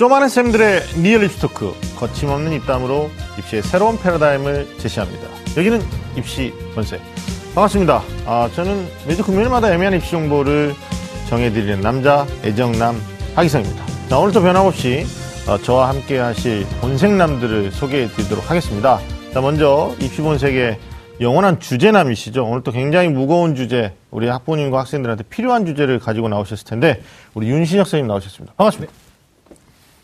좀 아는 쌤들의 real 입시 talk 거침없는 입담으로 입시의 새로운 패러다임을 제시합니다. 여기는 입시 본색 반갑습니다. 아, 저는 매주 금요일마다 애매한 입시 정보를 정해드리는 남자 애정남 하기성입니다. 자, 오늘도 변함없이 어, 저와 함께 하실 본색남들을 소개해드리도록 하겠습니다. 자, 먼저 입시 본색의 영원한 주제남이시죠. 오늘 또 굉장히 무거운 주제, 우리 학부모님과 학생들한테 필요한 주제를 가지고 나오셨을 텐데, 우리 윤신혁 선생님 나오셨습니다. 반갑습니다.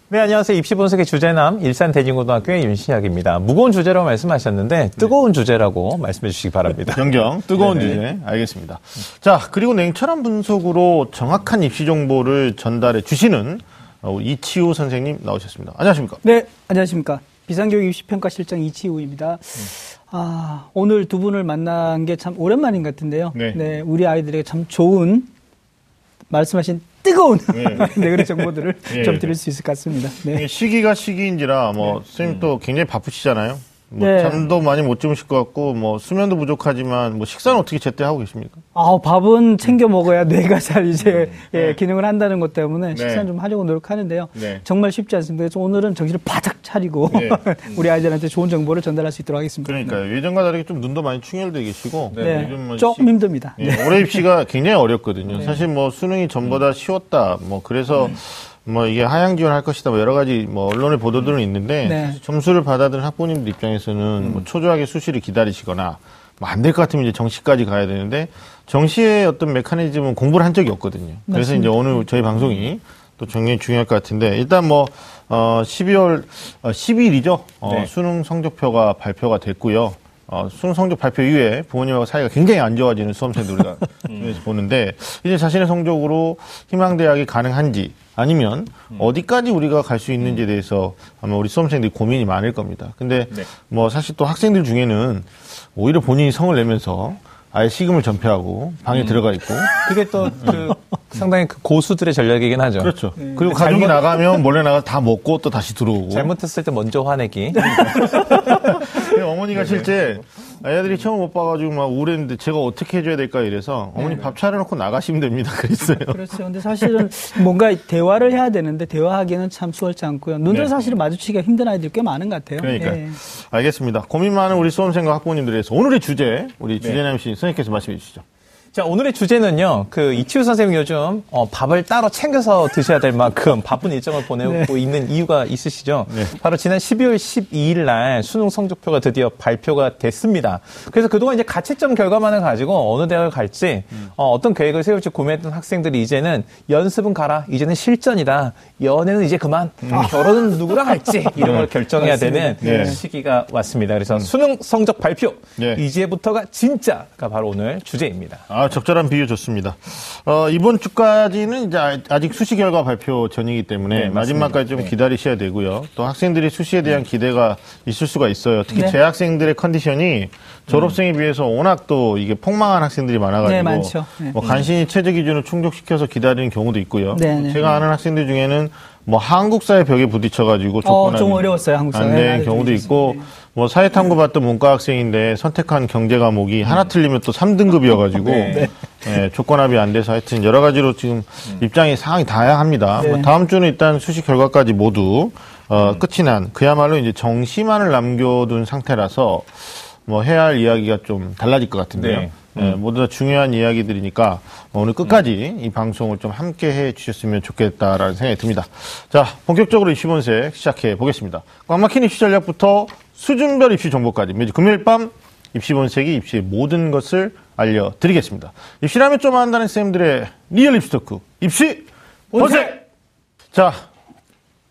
네, 안녕하세요. 입시 분석의 주제남, 일산 대진고등학교의 윤시학입니다. 무거운 주제라고 말씀하셨는데, 뜨거운 주제라고 말씀해 주시기 바랍니다. 변경, 뜨거운 주제. 알겠습니다. 자, 그리고 냉철한 분석으로 정확한 입시 정보를 전달해 주시는 어, 이치우 선생님 나오셨습니다. 안녕하십니까? 네, 안녕하십니까. 비상교육 입시평가 실장 이치우입니다. 아, 오늘 두 분을 만난 게 참 오랜만인 것 같은데요. 네. 우리 아이들에게 참 좋은 말씀하신 뜨거운 네. 네, 그런 정보들을 네. 좀 드릴 수 있을 것 같습니다. 네. 시기가 시기인지라 뭐 선생님 또 굉장히 바쁘시잖아요. 뭐 네. 잠도 많이 못 주무실 것 같고 뭐 수면도 부족하지만 뭐 식사는 어떻게 제때 하고 계십니까? 아, 밥은 챙겨 먹어야 뇌가 잘 이제 예, 기능을 한다는 것 때문에 네. 식사는 좀 하려고 노력하는데요. 네. 정말 쉽지 않습니다. 그래서 오늘은 정신을 바짝 차리고 네. 우리 아이들한테 좋은 정보를 전달할 수 있도록 하겠습니다. 그러니까요. 예전과 다르게 좀 눈도 많이 충혈돼 계시고 네. 요즘 뭐 조금 시- 힘듭니다. 예, 네. 올해 입시가 굉장히 어렵거든요. 사실 뭐 수능이 전보다 쉬웠다. 뭐 그래서 뭐 이게 하향 지원할 것이다. 뭐 여러 가지 뭐 언론의 보도들은 있는데 네. 점수를 받아들인 학부모님들 입장에서는 뭐 초조하게 수시를 기다리시거나 뭐 안 될 것 같으면 이제 정시까지 가야 되는데 정시의 어떤 메커니즘은 공부를 한 적이 없거든요. 그래서 이제 오늘 저희 방송이 또 굉장히 중요할 것 같은데 일단 뭐 어, 12월 어, 10일이죠. 어, 네. 수능 성적표가 발표가 됐고요. 어, 수능 성적 발표 이후에 부모님하고 사이가 굉장히 안 좋아지는 수험생들 우리가 주변에서 보는데 이제 자신의 성적으로 희망대학이 가능한지 아니면 어디까지 우리가 갈 수 있는지에 대해서 아마 우리 수험생들이 고민이 많을 겁니다. 근데 네. 뭐 사실 또 학생들 중에는 오히려 본인이 성을 내면서 아예 시금을 전폐하고 방에 들어가 있고 그게 또 그 상당히 그 고수들의 전략이긴 하죠. 그렇죠. 그리고 가족이 잘못- 나가면 몰래 나가 다 먹고 또 다시 들어오고. 잘못했을 때 먼저 화내기. 근데 어머니가 실제 애들이 처음 못 봐가지고 막 우울했는데 제가 어떻게 해줘야 될까 이래서 어머니 밥 차려놓고 나가시면 됩니다. 그랬어요. 그렇죠. 근데 사실은 뭔가 대화를 해야 되는데 대화하기는 참 수월치 않고요. 눈을 네. 사실은 마주치기가 힘든 아이들이 꽤 많은 것 같아요. 그러니까 예. 알겠습니다. 고민 많은 우리 수험생과 학부모님들에 대해서 오늘의 주제 우리 주제남 씨 선생님께서 말씀해 주시죠. 자, 오늘의 주제는요, 그, 이치우 선생님 요즘, 어, 밥을 따로 챙겨서 드셔야 될 만큼 바쁜 일정을 보내고 있는 이유가 있으시죠? 네. 바로 지난 12월 12일 날 수능 성적표가 드디어 발표가 됐습니다. 그래서 그동안 이제 가채점 결과만을 가지고 어느 대학을 갈지, 어, 떤 계획을 세울지 고민했던 학생들이 이제는 연습은 가라, 이제는 실전이다, 연애는 이제 그만, 결혼은 누구랑 할지, 이런 걸 결정해야 되는 네. 시기가 왔습니다. 그래서 수능 성적 발표, 네. 이제부터가 진짜가 바로 오늘 주제입니다. 아, 적절한 비유 좋습니다. 어, 이번 주까지는 이제 아- 아직 수시 결과 발표 전이기 때문에 네. 마지막까지 좀 기다리셔야 되고요. 또 학생들이 수시에 대한 기대가 있을 수가 있어요. 특히 네. 재학생들의 컨디션이 졸업생에 비해서 워낙 또 이게 폭망한 학생들이 많아가지고 네, 많죠. 네. 뭐 간신히 최저 기준을 충족시켜서 기다리는 경우도 있고요. 네, 네. 제가 아는 학생들 중에는 뭐 한국사의 벽에 부딪혀가지고 조건이 좀 어려웠어요, 한국사. 안 네, 된 맞아요. 경우도 좀 있고. 뭐 사회탐구 봤던 문과 학생인데 선택한 경제 과목이 하나 틀리면 또 3등급이어가지고 네. 예, 조건합이 안 돼서 하여튼 여러 가지로 지금 입장이 상황이 다양합니다. 네. 뭐 다음 주는 일단 수시 결과까지 모두 어, 끝이 난 그야말로 이제 정시만을 남겨둔 상태라서 뭐 해야 할 이야기가 좀 달라질 것 같은데요. 네. 예, 모두 다 중요한 이야기들이니까 오늘 끝까지 이 방송을 좀 함께 해 주셨으면 좋겠다라는 생각이 듭니다. 자, 본격적으로 입시 본색 시작해 보겠습니다. 꽉 막힌 입시 전략부터 수준별 입시 정보까지 매주 금요일 밤 입시 본색이 입시의 모든 것을 알려드리겠습니다. 입시라면 좀 안다는 쌤들의 real 입시 talk 입시 본색! 자,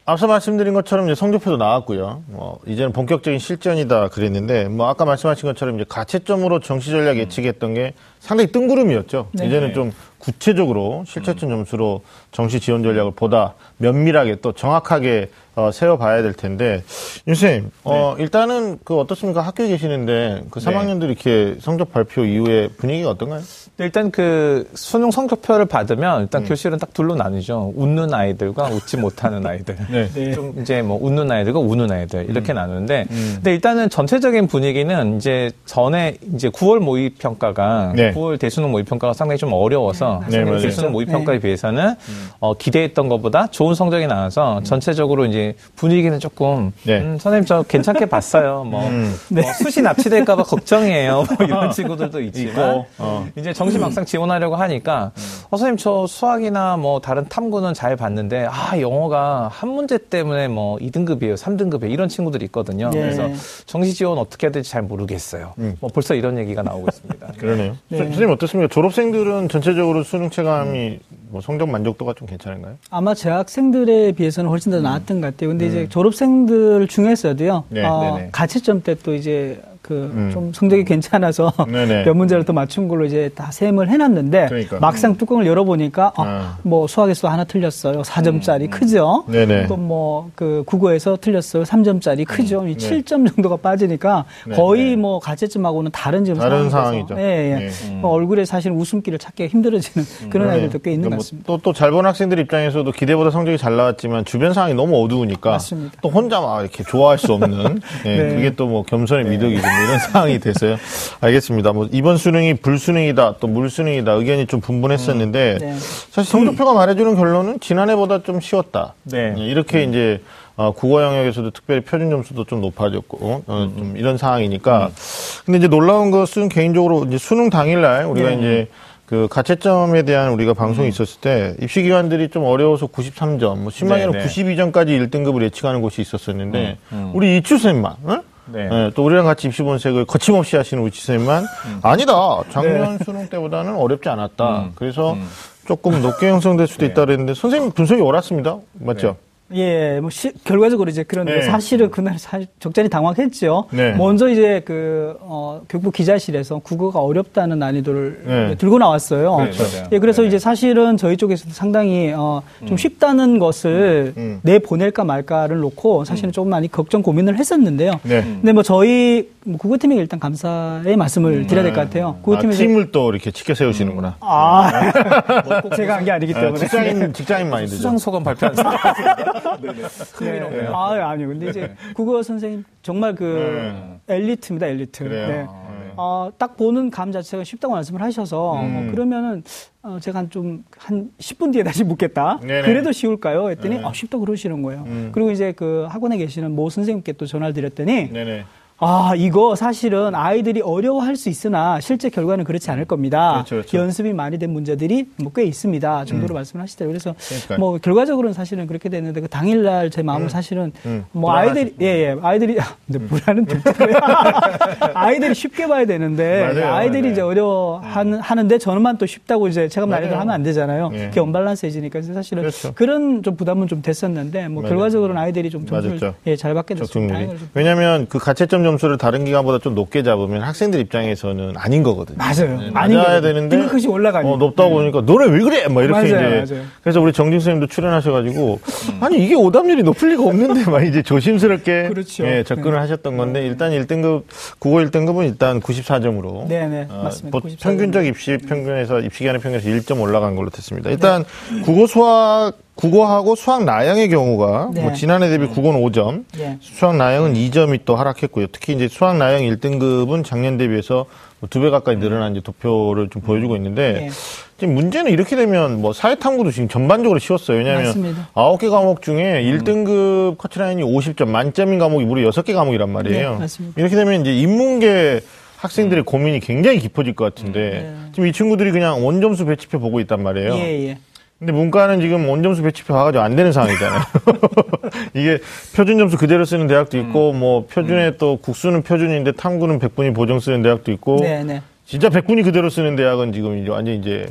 앞서 말씀드린 것처럼 이제 성적표도 나왔고요. 뭐 이제는 본격적인 실전이다 그랬는데 뭐 아까 말씀하신 것처럼 이제 가채점으로 정시 전략 예측했던 게 상당히 뜬구름이었죠. 네. 이제는 좀 구체적으로 실체점 점수로 정시 지원 전략을 보다 면밀하게 또 정확하게 어, 세워봐야 될 텐데 윤 선생님 어, 일단은 그 어떻습니까 학교에 계시는데 그 3학년들이 이렇게 성적 발표 이후에 분위기가 어떤가요? 일단 그 수능 성적표를 받으면 일단 교실은 딱 둘로 나뉘죠. 웃는 아이들과 웃지 못하는 아이들. 네. 네. 좀 이제 뭐 웃는 아이들과 우는 아이들 이렇게 나누는데 근데 일단은 전체적인 분위기는 이제 전에 이제 9월 모의 평가가 네. 9월 대수능 모의 평가가 상당히 좀 어려워서. 네, 맞아요. 그 수능 모의 평가에 비해서는 어, 기대했던 것보다 좋은 성적이 나와서 전체적으로 이제 분위기는 조금 네. 음, 선생님 저 괜찮게 봤어요. 뭐, 뭐 수시 납치될까봐 걱정이에요. 뭐 이런 친구들도 있지만 어. 이제 정시 막상 지원하려고 하니까 어, 선생님 저 수학이나 뭐 다른 탐구는 잘 봤는데 아 영어가 한 문제 때문에 뭐 2등급이에요, 3등급이에요 이런 친구들이 있거든요. 네. 그래서 정시 지원 어떻게 해야 될지 잘 모르겠어요. 뭐 벌써 이런 얘기가 나오고 있습니다. 그러네요. 선- 선생님 어떻습니까? 졸업생들은 전체적으로 수능 체감이 뭐 성적 만족도가 좀 괜찮은가요? 아마 재학생들에 비해서는 훨씬 더 나았던 것 같아요. 근데 이제 졸업생들 중에서도요, 네, 어, 네네. 가채점 때 또 이제 그 음. 좀 성적이 괜찮아서 네네. 몇 문제를 더 맞춘 걸로 이제 다 셈을 해놨는데 그러니까. 막상 뚜껑을 열어보니까 아, 아. 뭐 수학에서 하나 틀렸어요. 4점짜리 크죠. 네네. 또뭐 그 국어에서 틀렸어요. 3점짜리 크죠. 이 네. 7점 정도가 빠지니까 네, 거의 네. 뭐 가채점하고는 다른 지금 다른 상황이 상황이죠. 예, 예. 네. 뭐 얼굴에 사실 웃음기를 찾기가 힘들어지는 그런 아이들도 꽤 있는 것 같습니다. 뭐 또또 잘 본 학생들 입장에서도 기대보다 성적이 잘 나왔지만 주변 상황이 너무 어두우니까 맞습니다. 또 혼자 막 이렇게 좋아할 수 없는 예, 네. 그게 또 뭐 겸손의 미덕이죠 뭐 이런 상황이 됐어요. 알겠습니다. 뭐 이번 수능이 불수능이다 또 물수능이다 의견이 좀 분분했었는데 네. 사실 성적표가 말해주는 결론은 지난해보다 좀 쉬웠다. 네. 예, 이렇게 이제 어, 국어 영역에서도 특별히 표준 점수도 좀 높아졌고 어, 좀 이런 상황이니까 근데 이제 놀라운 것은 개인적으로 이제 수능 당일날 우리가 네. 이제 그 가채점에 대한 우리가 방송이 있었을 때 입시 기관들이 좀 어려워서 93점, 뭐 심하게는 네, 네. 92점까지 1등급을 예측하는 곳이 있었었는데 우리 이추 쌤만 어? 네. 예, 또 우리랑 같이 입시 본색을 거침없이 하시는 우치쌤만 아니다 작년 수능 때보다는 어렵지 않았다. 그래서 조금 높게 형성될 수도 있다 그랬는데 선생님 분석이 옳았습니다. 맞죠? 예, 뭐 시- 결과적으로 이제 그런데 네. 사실은 그날 사실 적잖이 당황했죠. 네. 먼저 이제 그 어, 교육부 기자실에서 국어가 어렵다는 난이도를 네. 들고 나왔어요. 그렇죠. 예, 그래서 네. 이제 사실은 저희 쪽에서도 상당히 어, 좀 쉽다는 것을 음. 내 보낼까 말까를 놓고 사실은 조금 많이 걱정 고민을 했었는데요. 네. 근데 뭐 저희 뭐 국어팀에게 일단 감사의 말씀을 드려야 될 것 같아요. 아, 국어팀에서 팀을 또 이렇게 지켜 세우시는구나. 아, 꼭 제가 한 게 아니기 아, 때문에. 직장인 직장인 마인드죠. 수상 소감 발표 한 사람. 네. 아, 아니요. 근데 이제 국어 선생님 정말 그 엘리트입니다, 엘리트. 네. 그래요? 네. 네. 어, 딱 보는 감 자체가 쉽다고 말씀을 하셔서 음. 어, 그러면은 어, 제가 한좀한 10분 뒤에 다시 묻겠다. 네네. 그래도 쉬울까요? 했더니 네. 아, 쉽다고 그러시는 거예요. 음. 그리고 이제 그 학원에 계시는 모 선생님께 또 전화를 드렸더니 네네. 아, 이거 사실은 아이들이 어려워할 수 있으나 실제 결과는 그렇지 않을 겁니다. 그렇죠, 그렇죠. 연습이 많이 된 문제들이 뭐 꽤 있습니다. 정도로 말씀을 하시더라고요. 그래서 음. 그러니까요. 뭐 결과적으로는 사실은 그렇게 됐는데 그 당일날 제 마음은 사실은 음. 뭐 아이들이. 예, 예. 아이들이 근데 불안은 좀 아이들이 쉽게 봐야 되는데 맞아요. 아이들이 네. 이제 어려워 하는 하는데 저는만 또 쉽다고 이제 체감 맞아요. 하면 안 되잖아요. 예. 그게 언밸런스해지니까 그래서 사실은 그렇죠. 그런좀 부담은 좀 됐었는데 뭐 맞아요. 결과적으로는 아이들이 좀 점수를. 예, 잘 받게 됐습니다. 왜냐하면 그 가채점 점수를 다른 기관보다 좀 높게 잡으면 학생들 입장에서는 아닌 거거든요. 맞아요. 네, 거거든요. 되는데 띵크컷이 올라가니까. 어, 높다고 보니까 너네 왜 그래? 막 이렇게 맞아요, 이제 맞아요. 그래서 우리 정진 선생님도 출연하셔가지고 아니 이게 오답률이 높을 리가 없는데 막 이제 조심스럽게 그렇죠. 예, 접근을 네. 하셨던 건데 일단 1등급 국어 1등급은 일단 94점으로 네네 맞습니다. 94 점. 평균적 입시 평균에서 입시 기간의 평균에서 1점 올라간 걸로 됐습니다. 일단 국어 수학 국어하고 수학 나영의 경우가 네. 뭐 지난해 대비 국어는 5점, 예. 수학 나영은 2점이 또 하락했고요. 특히 이제 수학 나영 1등급은 작년 대비해서 뭐 두배 가까이 늘어난 이제 도표를 좀 보여주고 있는데 예. 지금 문제는 이렇게 되면 뭐 사회탐구도 지금 전반적으로 쉬웠어요. 왜냐하면. 아홉 개 과목 중에 1등급 커트라인이 50점, 만점인 과목이 무려 6개 과목이란 말이에요. 네, 맞습니다. 이렇게 되면 이제 인문계 학생들의 고민이 굉장히 깊어질 것 같은데 네. 지금 이 친구들이 그냥 원점수 배치표 보고 있단 말이에요. 예, 예. 근데 문과는 지금 원점수 배치표 가가지고 안 되는 상황이잖아요. 이게 표준 점수 그대로 쓰는 대학도 있고 음. 뭐 표준에 또 국수는 표준인데 탐구는 100분이 보정 쓰는 대학도 있고 네, 네. 진짜 100분이 그대로 쓰는 대학은 지금 이제 완전 이제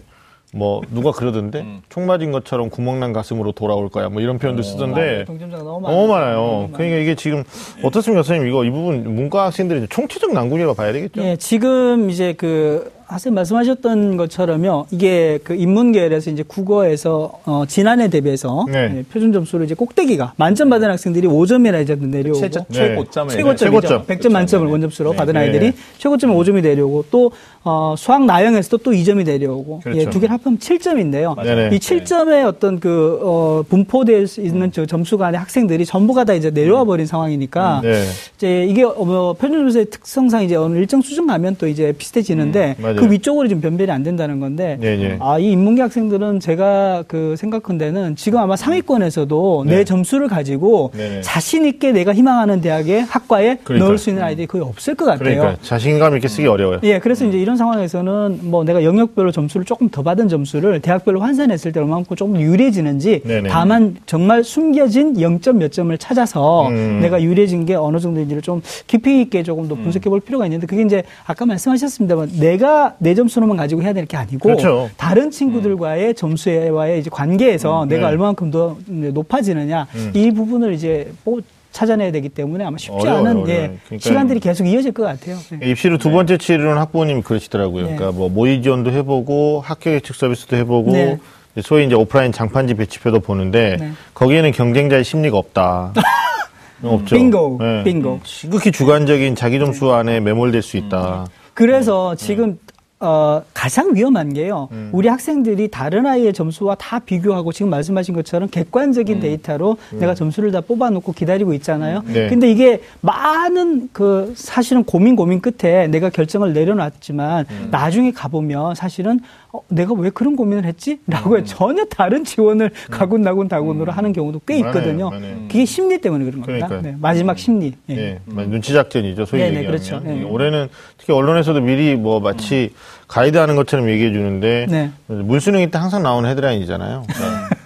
뭐 누가 그러던데 음. 총 맞은 것처럼 구멍난 가슴으로 돌아올 거야 뭐 이런 표현도 쓰던데 동점자가 너무 많아요. 너무 많아요. 그러니까 이게 지금 어떻습니까, 선생님? 이거 이 부분 문과 학생들이 총체적 난국이라고 봐야 되겠죠? 예, 지금 이제 그 학생 말씀하셨던 것처럼요. 이게 그 인문계열에서 이제 국어에서 어, 지난해 대비해서 네. 예, 표준 점수를 이제 꼭대기가 만점 받은 학생들이 5점이나 이제 내려오고 최저, 네. 최고점을 최고점이죠. 최고점. 100점 만점을 네. 원점수로 네. 받은 네. 아이들이 최고점에 5점이 내려오고 또 어, 수학 나영에서도 또 2점이 내려오고 그렇죠. 예, 두 개를 합하면 7점인데요. 네네. 이 7점의 어떤 그 어, 분포될 수 있는 저 점수 간의 학생들이 전부가 다 이제 내려와 버린 상황이니까 네. 이제 이게 어, 뭐 표준 점수의 특성상 이제 어느 일정 수준 가면 또 이제 비슷해지는데 음, 맞아요. 맞아요. 그 위쪽으로 지금 변별이 안 된다는 건데 네, 네. 아, 이 인문계 학생들은 제가 그 생각컨대는 지금 아마 상위권에서도 네. 내 점수를 가지고 네네. 자신 있게 내가 희망하는 대학에 학과에 그러니까요. 넣을 수 있는 아이들이 거의 없을 것 같아요. 그러니까 자신감 있게 쓰기 어려워요. 예, 그래서 이제 이런 상황에서는 뭐 내가 영역별로 점수를 조금 더 받은 점수를 대학별로 환산했을 때 얼마만큼 조금 유리해지는지. 다만 정말 숨겨진 0점 몇 점을 찾아서 음. 내가 유리해진 게 어느 정도인지를 좀 깊이 있게 조금 음. 더 분석해 볼 필요가 있는데 그게 이제 아까 말씀하셨습니다만 내가 내 점수로만 가지고 해야 될 게 아니고 그렇죠. 다른 친구들과의 점수와의 이제 관계에서 내가 네. 얼마만큼 더 높아지느냐 음. 이 부분을 이제 뭐 찾아내야 되기 때문에 아마 쉽지 어려워요, 않은 어려워요. 예, 그러니까요. 시간들이 계속 이어질 것 같아요. 예. 입시를 두 번째 치르는 학부모님이 그러시더라고요. 네. 그러니까 뭐 모의 지원도 해보고 학교 예측 서비스도 해보고 네. 소위 이제 오프라인 장판지 배치표도 보는데 네. 거기에는 경쟁자의 심리가 없다. 없죠. 빙고, 네. 빙고. 지극히 주관적인 자기 점수 안에 매몰될 수 있다. 그래서 지금 어, 가장 위험한 게요. 음. 우리 학생들이 다른 아이의 점수와 다 비교하고 지금 말씀하신 것처럼 음. 객관적인 데이터로 내가 점수를 다 뽑아놓고 기다리고 있잖아요. 네. 근데 이게 많은 그 사실은 고민 고민 끝에 내가 결정을 내려놨지만 음. 나중에 가보면 사실은 어, 내가 왜 그런 고민을 했지? 라고 음. 전혀 다른 지원을 가군다군 다군으로 하는 경우도 꽤 있거든요. 많아요. 그게 심리 때문에 그런 겁니다. 그러니까요. 네, 마지막 심리. 예. 예, 눈치 작전이죠. 소위 네, 네, 얘기하면. 그렇죠. 네. 예, 올해는 특히 언론에서도 미리 뭐 마치 가이드하는 것처럼 얘기해 주는데 네. 물수능일 때 항상 나오는 헤드라인이잖아요.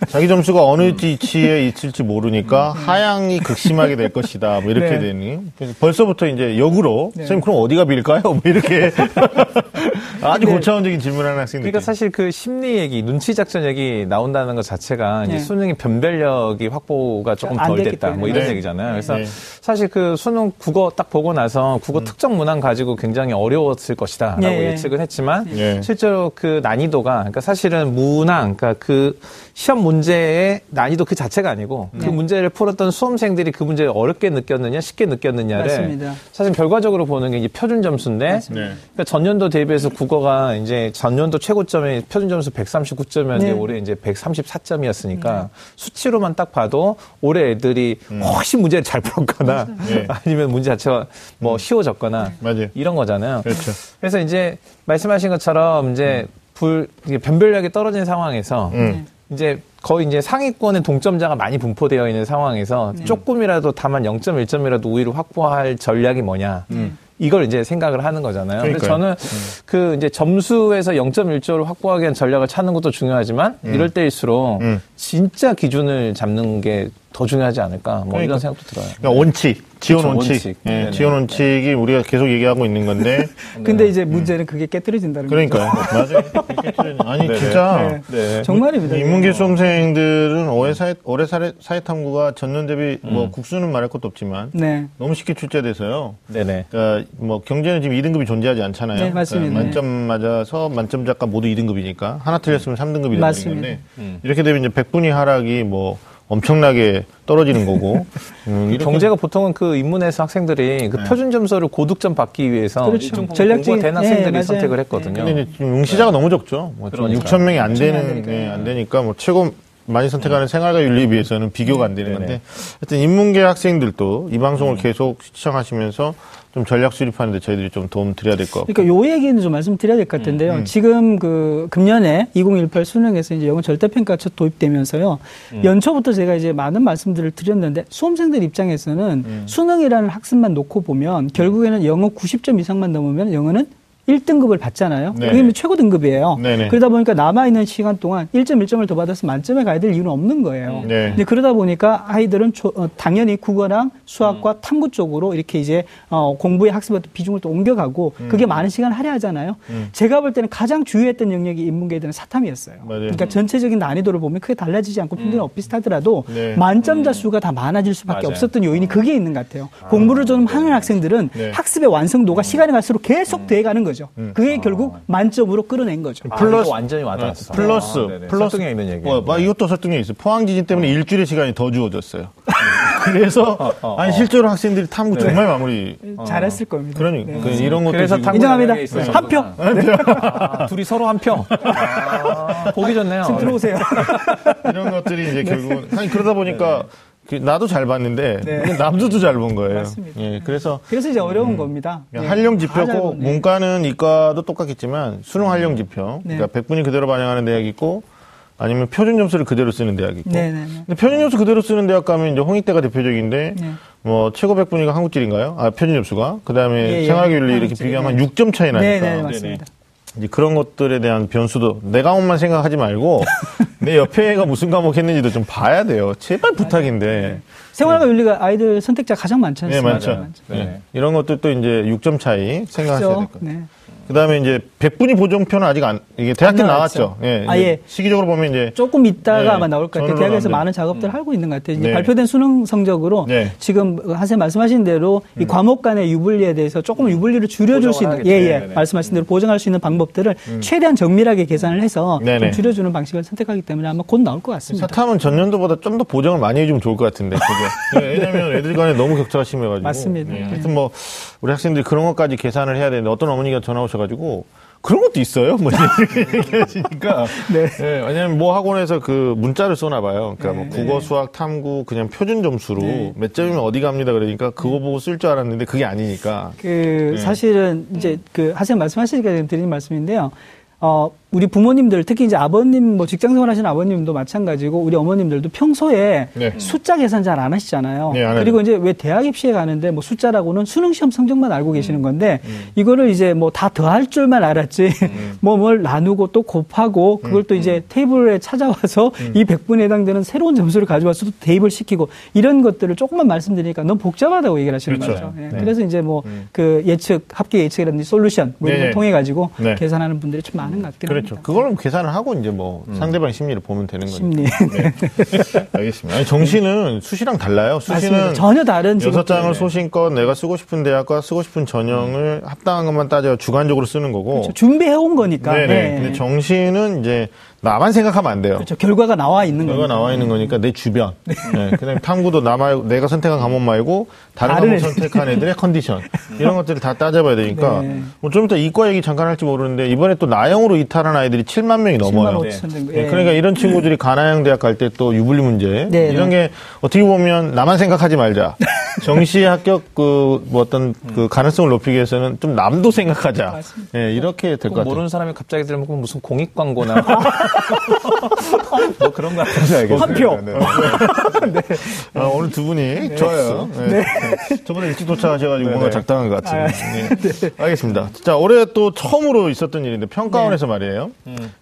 자기 점수가 어느 위치에 있을지 모르니까 하향이 극심하게 될 것이다. 뭐 이렇게 네. 되니 벌써부터 이제 역으로 네. 선생님 그럼 어디가 빌까요? 뭐 이렇게 아주 네. 고차원적인 질문하는 학생들. 그러니까 사실 그 심리 얘기, 눈치 작전 얘기 나온다는 것 자체가 이제 네. 수능의 변별력이 확보가 조금 안덜 됐기 됐다. 뭐 때문에. 이런 네. 얘기잖아요. 그래서 네. 사실 그 수능 국어 딱 보고 나서 국어 특정 문항 가지고 굉장히 어려웠을 것이다라고 네. 예측을 했지만 네. 실제로 그 난이도가 그러니까 사실은 문항, 그러니까 그 시험 문제의 난이도 그 자체가 아니고 그 네. 문제를 풀었던 수험생들이 그 문제를 어렵게 느꼈느냐, 쉽게 느꼈느냐를 맞습니다. 사실 결과적으로 보는 게 이제 표준 점수인데. 네. 그러니까 전년도 대비해서 국어가 이제 전년도 최고점이 표준 점수 139점이었는데 네. 올해 이제 134점이었으니까 수치로만 딱 봐도 올해 애들이 음. 훨씬 문제를 잘 풀었거나 네. 아니면 문제 자체가 뭐 쉬워졌거나 맞아요. 이런 거잖아요. 그렇죠. 그래서 이제 말씀하신 것처럼 이제 불 이게 변별력이 떨어진 상황에서 음. 이제 거의 이제 상위권의 동점자가 많이 분포되어 있는 상황에서 네. 조금이라도 다만 0.1점이라도 우위를 확보할 전략이 뭐냐. 이걸 이제 생각을 하는 거잖아요. 그래서 음. 그러니까요. 저는 그 이제 점수에서 0.1조를 확보하기 위한 전략을 찾는 것도 중요하지만 이럴 때일수록 음. 진짜 기준을 잡는 게 더 중요하지 않을까 뭐 그러니까. 이런 생각도 들어요. 그러니까 원칙, 지원 그렇죠, 원칙, 원칙. 예, 네네. 지원 원칙이 우리가 계속 얘기하고 있는 건데 근데 이제 문제는 그게 깨뜨려진다는 거죠. 그러니까요. 맞아요. 아니 네네. 진짜 네. 네. 정말입니다. 인문계 수험생들은 올해 사회, 올해 사회, 사회 탐구가 전년 대비 음. 뭐 국수는 말할 것도 없지만 네. 너무 쉽게 출제돼서요. 네네. 그러니까 뭐 경제는 지금 2등급이 존재하지 않잖아요. 네, 맞습니다. 그러니까 만점 맞아서 만점 작가 모두 2등급이니까 하나 틀렸으면 3등급이 되는 맞습니다. 건데 음. 이렇게 되면 이제 100분위 하락이 뭐 엄청나게 떨어지는 거고 음, 경제가 보통은 그 인문에서 학생들이 그 네. 표준 점수를 고득점 받기 위해서 그렇죠. 좀 전략적인- 된 학생들이 네. 선택을 했거든요. 근데 지금 응시자가 너무 적죠. 뭐 지금 그러니까요. 6천 명이 안 되는. 네, 안 되니까 뭐 최고 많이 선택하는 생활과 윤리에 비해서는 비교가 안 되는. 건데 하여튼 인문계 학생들도 이 방송을 계속 시청하시면서 좀 전략 수립하는데 저희들이 좀 도움 드려야 될 것 같고. 그러니까 요 얘기는 좀 말씀드려야 될 것 같은데요. 음. 지금 그 금년에 2018 수능에서 이제 영어 절대평가 첫 도입되면서요. 음. 연초부터 제가 이제 많은 말씀들을 드렸는데 수험생들 입장에서는 음. 수능이라는 학습만 놓고 보면 결국에는 영어 90점 이상만 넘으면 영어는 1등급을 받잖아요. 네. 그게 최고 등급이에요. 네네. 그러다 보니까 남아있는 시간 동안 1.1점을 더 받아서 만점에 가야 될 이유는 없는 거예요. 네. 근데 그러다 보니까 아이들은 조- 어, 당연히 국어랑 수학과 음. 탐구 쪽으로 이렇게 이제 어, 공부의 학습의 비중을 또 옮겨가고 음. 그게 많은 시간을 할애하잖아요. 제가 볼 때는 가장 주요했던 영역이 인문계에 대한 사탐이었어요. 맞아요. 그러니까 전체적인 난이도를 보면 크게 달라지지 않고 평균이 비슷하더라도 네. 만점자 수가 다 많아질 수밖에 맞아요. 없었던 요인이 그게 있는 것 같아요. 공부를 좀 하는 학생들은 네. 학습의 완성도가 시간이 갈수록 계속 돼가는 거죠. 그게 결국 만점으로 끌어낸 거죠. 아, 플러스- 이거 완전히 와닿았어. 플러스, 아, 네네. 플러스. 설득력 있는 얘기. 뭐, 뭐 이것도 설득력 있어요. 포항 지진 때문에 일주일의 시간이 더 주어졌어요. 그래서, 아니, 실제로 학생들이 탐구 정말 마무리. 잘했을 겁니다. 그러니까 네. 그 이런 것도 그래서 인정합니다. 한 표. 아, 둘이 서로 한 표. 아, 보기 좋네요. 지금 들어오세요. 이런 것들이 이제 결국은 아니 그러다 보니까 그 나도 잘 봤는데 네. 남들도 잘 본 거예요. 맞습니다. 예, 그래서 그래서 이제 어려운 겁니다. 네. 활용 다잘 지표고 보네. 문과는 이과도 똑같겠지만 수능 활용 지표. 네. 그러니까 100분이 그대로 반영하는 대학이 있고 아니면 표준 점수를 그대로 쓰는 대학이 있고. 네네네. 근데 표준 점수 그대로 쓰는 대학 가면 이제 홍익대가 대표적인데 네. 뭐 최고 100분위가 한국질인가요? 아 표준 점수가 그다음에 예, 예. 생활윤리 이렇게 한국질이, 비교하면 네. 6점 차이 나니까. 네 네 맞습니다. 이제 그런 것들에 대한 변수도 내가 한만 생각하지 말고 내 옆에 애가 무슨 과목 했는지도 좀 봐야 돼요. 제발 부탁인데. 생활과 윤리가 아이들 선택자 가장 많지 네, 않습니까? 많죠. 많죠. 네. 네. 이런 것들도 이제 6점 차이 생각하셔야 될 그렇죠. 것 같아요. 네. 그다음에 이제 100분위 보정표는 아직 안 이게 대학교 안 나왔죠. 예. 아, 예. 시기적으로 보면 이제 조금 있다가 네, 아마 나올 것 같아요. 대학에서 나오는데. 많은 작업들을 하고 있는 것 같아요. 이제 네. 발표된 수능 성적으로 네. 지금 한쌤 말씀하신 대로 이 과목 간의 유불리에 대해서 조금 유불리를 줄여줄 수 있는 예예 하겠죠. 네, 네. 말씀하신 대로 보정할 수 있는 방법들을 최대한 정밀하게 계산을 해서 네, 좀 네. 줄여주는 방식을 선택하기 때문에 아마 곧 나올 것 같습니다. 사탐은 전년도보다 좀 더 보정을 많이 해주면 좋을 것 같은데 그게 예, 왜냐하면 애들 간에 너무 격차가 심해가지고 맞습니다. 예, 네. 하여튼 뭐 우리 학생들이 그런 것까지 계산을 해야 되는데 어떤 어머니가 전화 오셔 가지고 그런 것도 있어요. 뭐 이렇게 얘기하시니까 네. 예, 왜냐하면 뭐 학원에서 그 문자를 쏘나 봐요. 그러니까 뭐 국어, 수학, 탐구 그냥 표준 점수로 네. 몇 점이면 어디 갑니다 그러니까 그거 보고 쓸 줄 알았는데 그게 아니니까 그 네. 사실은 이제 그 하세요 말씀하시니까 드리는 말씀인데요. 어 우리 부모님들 특히 이제 아버님 뭐 직장 생활하시는 아버님도 마찬가지고 우리 어머님들도 평소에 네. 숫자 계산 잘 안 하시잖아요. 네. 그리고 이제 왜 대학 입시에 가는데 뭐 숫자라고는 수능 시험 성적만 알고 계시는 건데 이거를 이제 뭐 다 더할 줄만 알았지 뭐뭘 나누고 또 곱하고 그걸 또 이제 테이블에 찾아와서 이 100분에 해당되는 새로운 점수를 가져와서 또 대입을 시키고 이런 것들을 조금만 말씀드리니까 너무 복잡하다고 얘기를 하시는 그렇죠. 거죠. 예. 네. 그래서 이제 뭐 그 예측 합계 예측이라든지 솔루션 뭐 이런 네. 걸 통해 가지고 네. 계산하는 분들이 좀 많은 것 같긴 그렇죠. 그걸 계산을 하고 이제 뭐 상대방 심리를 보면 되는 거니까. 심리. 네. 알겠습니다. 아니, 정시는 수시랑 달라요. 맞습니다. 수시는 전혀 다른 여섯. 장을 소신껏 내가 쓰고 싶은 대학과 쓰고 싶은 전형을 합당한 것만 따져 주관적으로 쓰는 거고. 그렇죠. 준비해 온 거니까. 네네. 네. 근데 정시는 이제 나만 생각하면 안 돼요. 그렇죠. 결과가 나와 있는 결과 거니까. 나와 있는 거니까 내 주변. 네. 그다음에 탐구도 나 말고 내가 선택한 과목 말고 다른 과목. 선택한 애들의 컨디션 이런 것들을 다 따져봐야 되니까 네. 뭐좀 이따 이과 얘기 잠깐 할지 모르는데 이번에 또 나영으로 이탈한 아이들이 7만 명이 7만 넘어요. 5천 정도. 예, 예. 그러니까 이런 친구들이 가나양 대학 갈 때 또 유불리 문제 네, 이런 게 어떻게 보면 나만 생각하지 말자. 정시 합격 그 뭐 어떤 그 가능성을 높이기 위해서는 좀 남도 생각하자. 예, 이렇게 될것꼭 같아요. 모르는 사람이 갑자기 들으면 꼭 무슨 공익 광고나 뭐 그런 거 같은지 알겠어요. 한 표. 네. 아, 오늘 두 분이 좋아요. 네. 저번에 일찍 도착하셔가지고 뭔가 작당한 것 같습니다. 네. 알겠습니다. 자, 올해 또 처음으로 있었던 일인데 평가원에서 말이에요.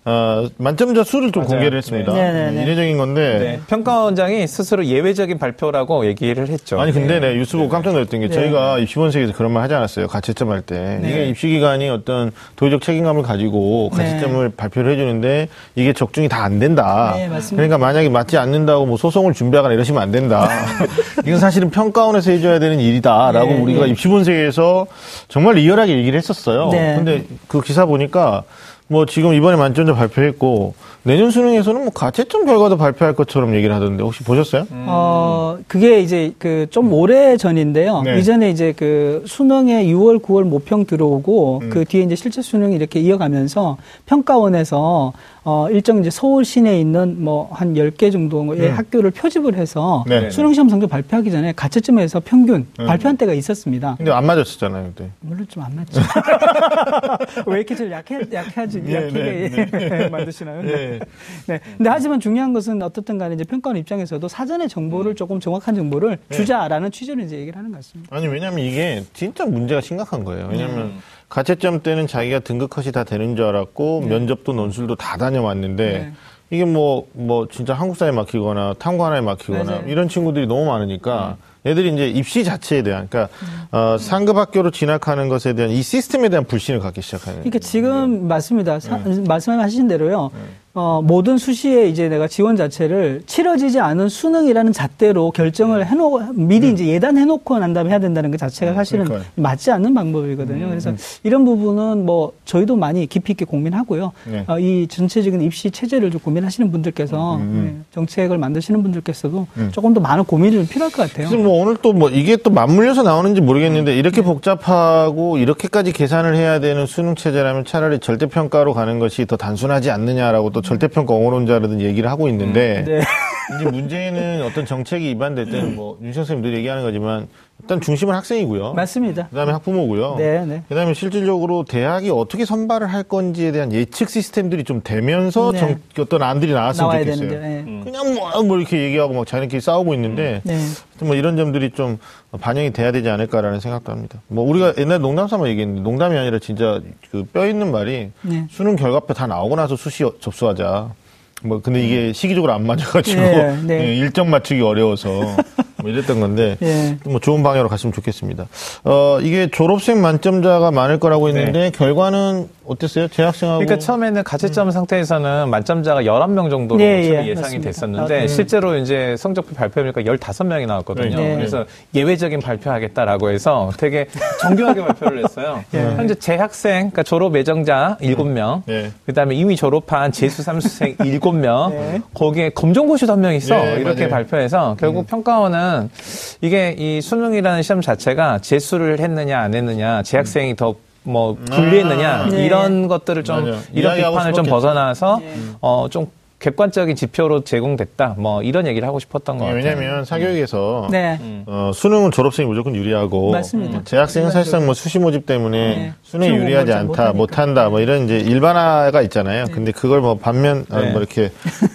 어, 만점자 수를 좀 맞아요. 공개를 했습니다. 네. 네, 네, 네. 이례적인 건데. 네, 평가원장이 스스로 예외적인 발표라고 얘기를 했죠. 아니 근데 네, 뉴스 보고 깜짝 놀랐던 게 저희가 입시본색에서 그런 말 하지 않았어요. 가채점 할 때. 이게 입시기관이 어떤 도의적 책임감을 가지고 가채점을 발표를 해주는데 이게 적중이 다 안 된다. 네, 맞습니다. 그러니까 만약에 맞지 않는다고 뭐 소송을 준비하거나 이러시면 안 된다. 이건 사실은 평가원에서 해줘야 되는 일이다라고 네, 우리가 입시본색에서 정말 리얼하게 얘기를 했었어요. 네. 근데 그 기사 보니까 뭐 지금 이번에 만점자 발표했고 내년 수능에서는 뭐 가채점 결과도 발표할 것처럼 얘기를 하던데 혹시 보셨어요? 어, 그게 이제 그 좀 오래 전인데요. 네. 이전에 이제 그 수능에 6월, 9월 모평 들어오고 음. 그 뒤에 이제 실제 수능이 이렇게 이어가면서 평가원에서 어, 일정 이제 서울 시내에 있는 뭐 한 10개 정도의 학교를 표집을 해서 음. 네. 수능 시험 성적 발표하기 전에 가채점에서 평균 음. 발표한 때가 있었습니다. 근데 안 맞았었잖아요, 그때. 물론 좀 안 맞죠. 왜 이렇게 좀 약해, 약하지, 네, 약하게 네, 만드시나요? 네. 네. 근데 하지만 중요한 것은 어떻든 간에 이제 평가원 입장에서도 사전에 정보를 조금 정확한 정보를 주자라는 취지로 이제 얘기를 하는 것 같습니다. 아니 왜냐면 이게 진짜 문제가 심각한 거예요. 왜냐면 가채점 때는 자기가 등급컷이 다 되는 줄 알았고 면접도 논술도 다 다녀왔는데 네. 이게 뭐 뭐 진짜 한국사에 막히거나 탐구 하나에 막히거나 맞아요. 이런 친구들이 너무 많으니까 애들이 이제 입시 자체에 대한 그러니까 어, 상급 학교로 진학하는 것에 대한 이 시스템에 대한 불신을 갖기 시작하는. 그러니까 지금 맞습니다. 사- 네. 말씀하신 대로요. 어, 모든 수시에 이제 내가 지원 자체를 치러지지 않은 수능이라는 잣대로 결정을 해놓, 미리 이제 예단해 놓고 난 다음에 해야 된다는 것 자체가 사실은 음. 그러니까요. 음, 맞지 않는 방법이거든요. 그래서 이런 부분은 뭐 저희도 많이 깊이 있게 고민하고요. 네. 어, 이 전체적인 입시 체제를 좀 고민하시는 분들께서 네, 정책을 만드시는 분들께서도 조금 더 많은 고민이 좀 필요할 것 같아요. 그래서 뭐 오늘 또 뭐 이게 또 맞물려서 나오는지 모르겠는데 네. 이렇게 복잡하고 이렇게까지 계산을 해야 되는 수능 체제라면 차라리 절대 평가로 가는 것이 더 단순하지 않느냐라고 또 절대평가 옹호론자라든 얘기를 하고 있는데 네. 이제 문제는 어떤 정책이 위반될 때는 뭐 윤석 선생님 늘 얘기하는 거지만 일단 중심은 학생이고요. 맞습니다. 그다음에 학부모고요. 네, 네. 그다음에 실질적으로 대학이 어떻게 선발을 할 건지에 대한 예측 시스템들이 좀 되면서 네. 정- 어떤 안들이 나왔으면 나와야 좋겠어요. 되는데. 예. 음. 그냥 뭐, 뭐 이렇게 얘기하고 막 자기네끼리 싸우고 있는데 네. 하여튼 뭐 이런 점들이 좀 반영이 돼야 되지 않을까라는 생각도 합니다. 뭐 우리가 옛날 농담 삼아 얘기했는데 농담이 아니라 진짜 그 뼈 있는 말이 네. 수능 결과표 다 나오고 나서 수시 접수하자. 뭐 근데 이게 시기적으로 안 맞아가지고 네, 네. 예, 일정 맞추기 어려워서 뭐 이랬던 건데 예. 뭐 좋은 방향으로 갔으면 좋겠습니다. 어 이게 졸업생 만점자가 많을 거라고 했는데 결과는 어땠어요? 재학생하고 그러니까 처음에는 가채점 상태에서는 만점자가 11명 정도로 예, 예, 예상이 맞습니다. 됐었는데 아, 네. 실제로 이제 성적표 발표하니까 15명이 나왔거든요. 네. 그래서 예외적인 발표하겠다라고 해서 되게 정교하게 발표를 했어요. 현재 재학생, 그러니까 졸업 예정자 7명, 네. 그다음에 이미 졸업한 재수 삼수생 7명, 네. 거기에 검정고시도 한 명 있어. 네, 이렇게 맞아요. 발표해서 결국 평가원은 이게 이 수능이라는 시험 자체가 재수를 했느냐 안 했느냐, 재학생이 더뭐 불리했느냐 아. 네. 이런 것들을 좀 맞아요. 이런 비판을 좀 싶었겠죠. 벗어나서 어좀 객관적인 지표로 제공됐다. 뭐 이런 얘기를 하고 싶었던 것 예, 같아요. 왜냐하면 사교육에서 네. 어, 수능은 졸업생이 무조건 유리하고 맞습니다. 어, 재학생은 사실상 뭐 수시 모집 때문에 네. 수능이 수능 유리하지 않다. 못한다, 뭐 이런 이제 일반화가 있잖아요. 근데 그걸 뭐 반면 아, 네. 뭐 이렇게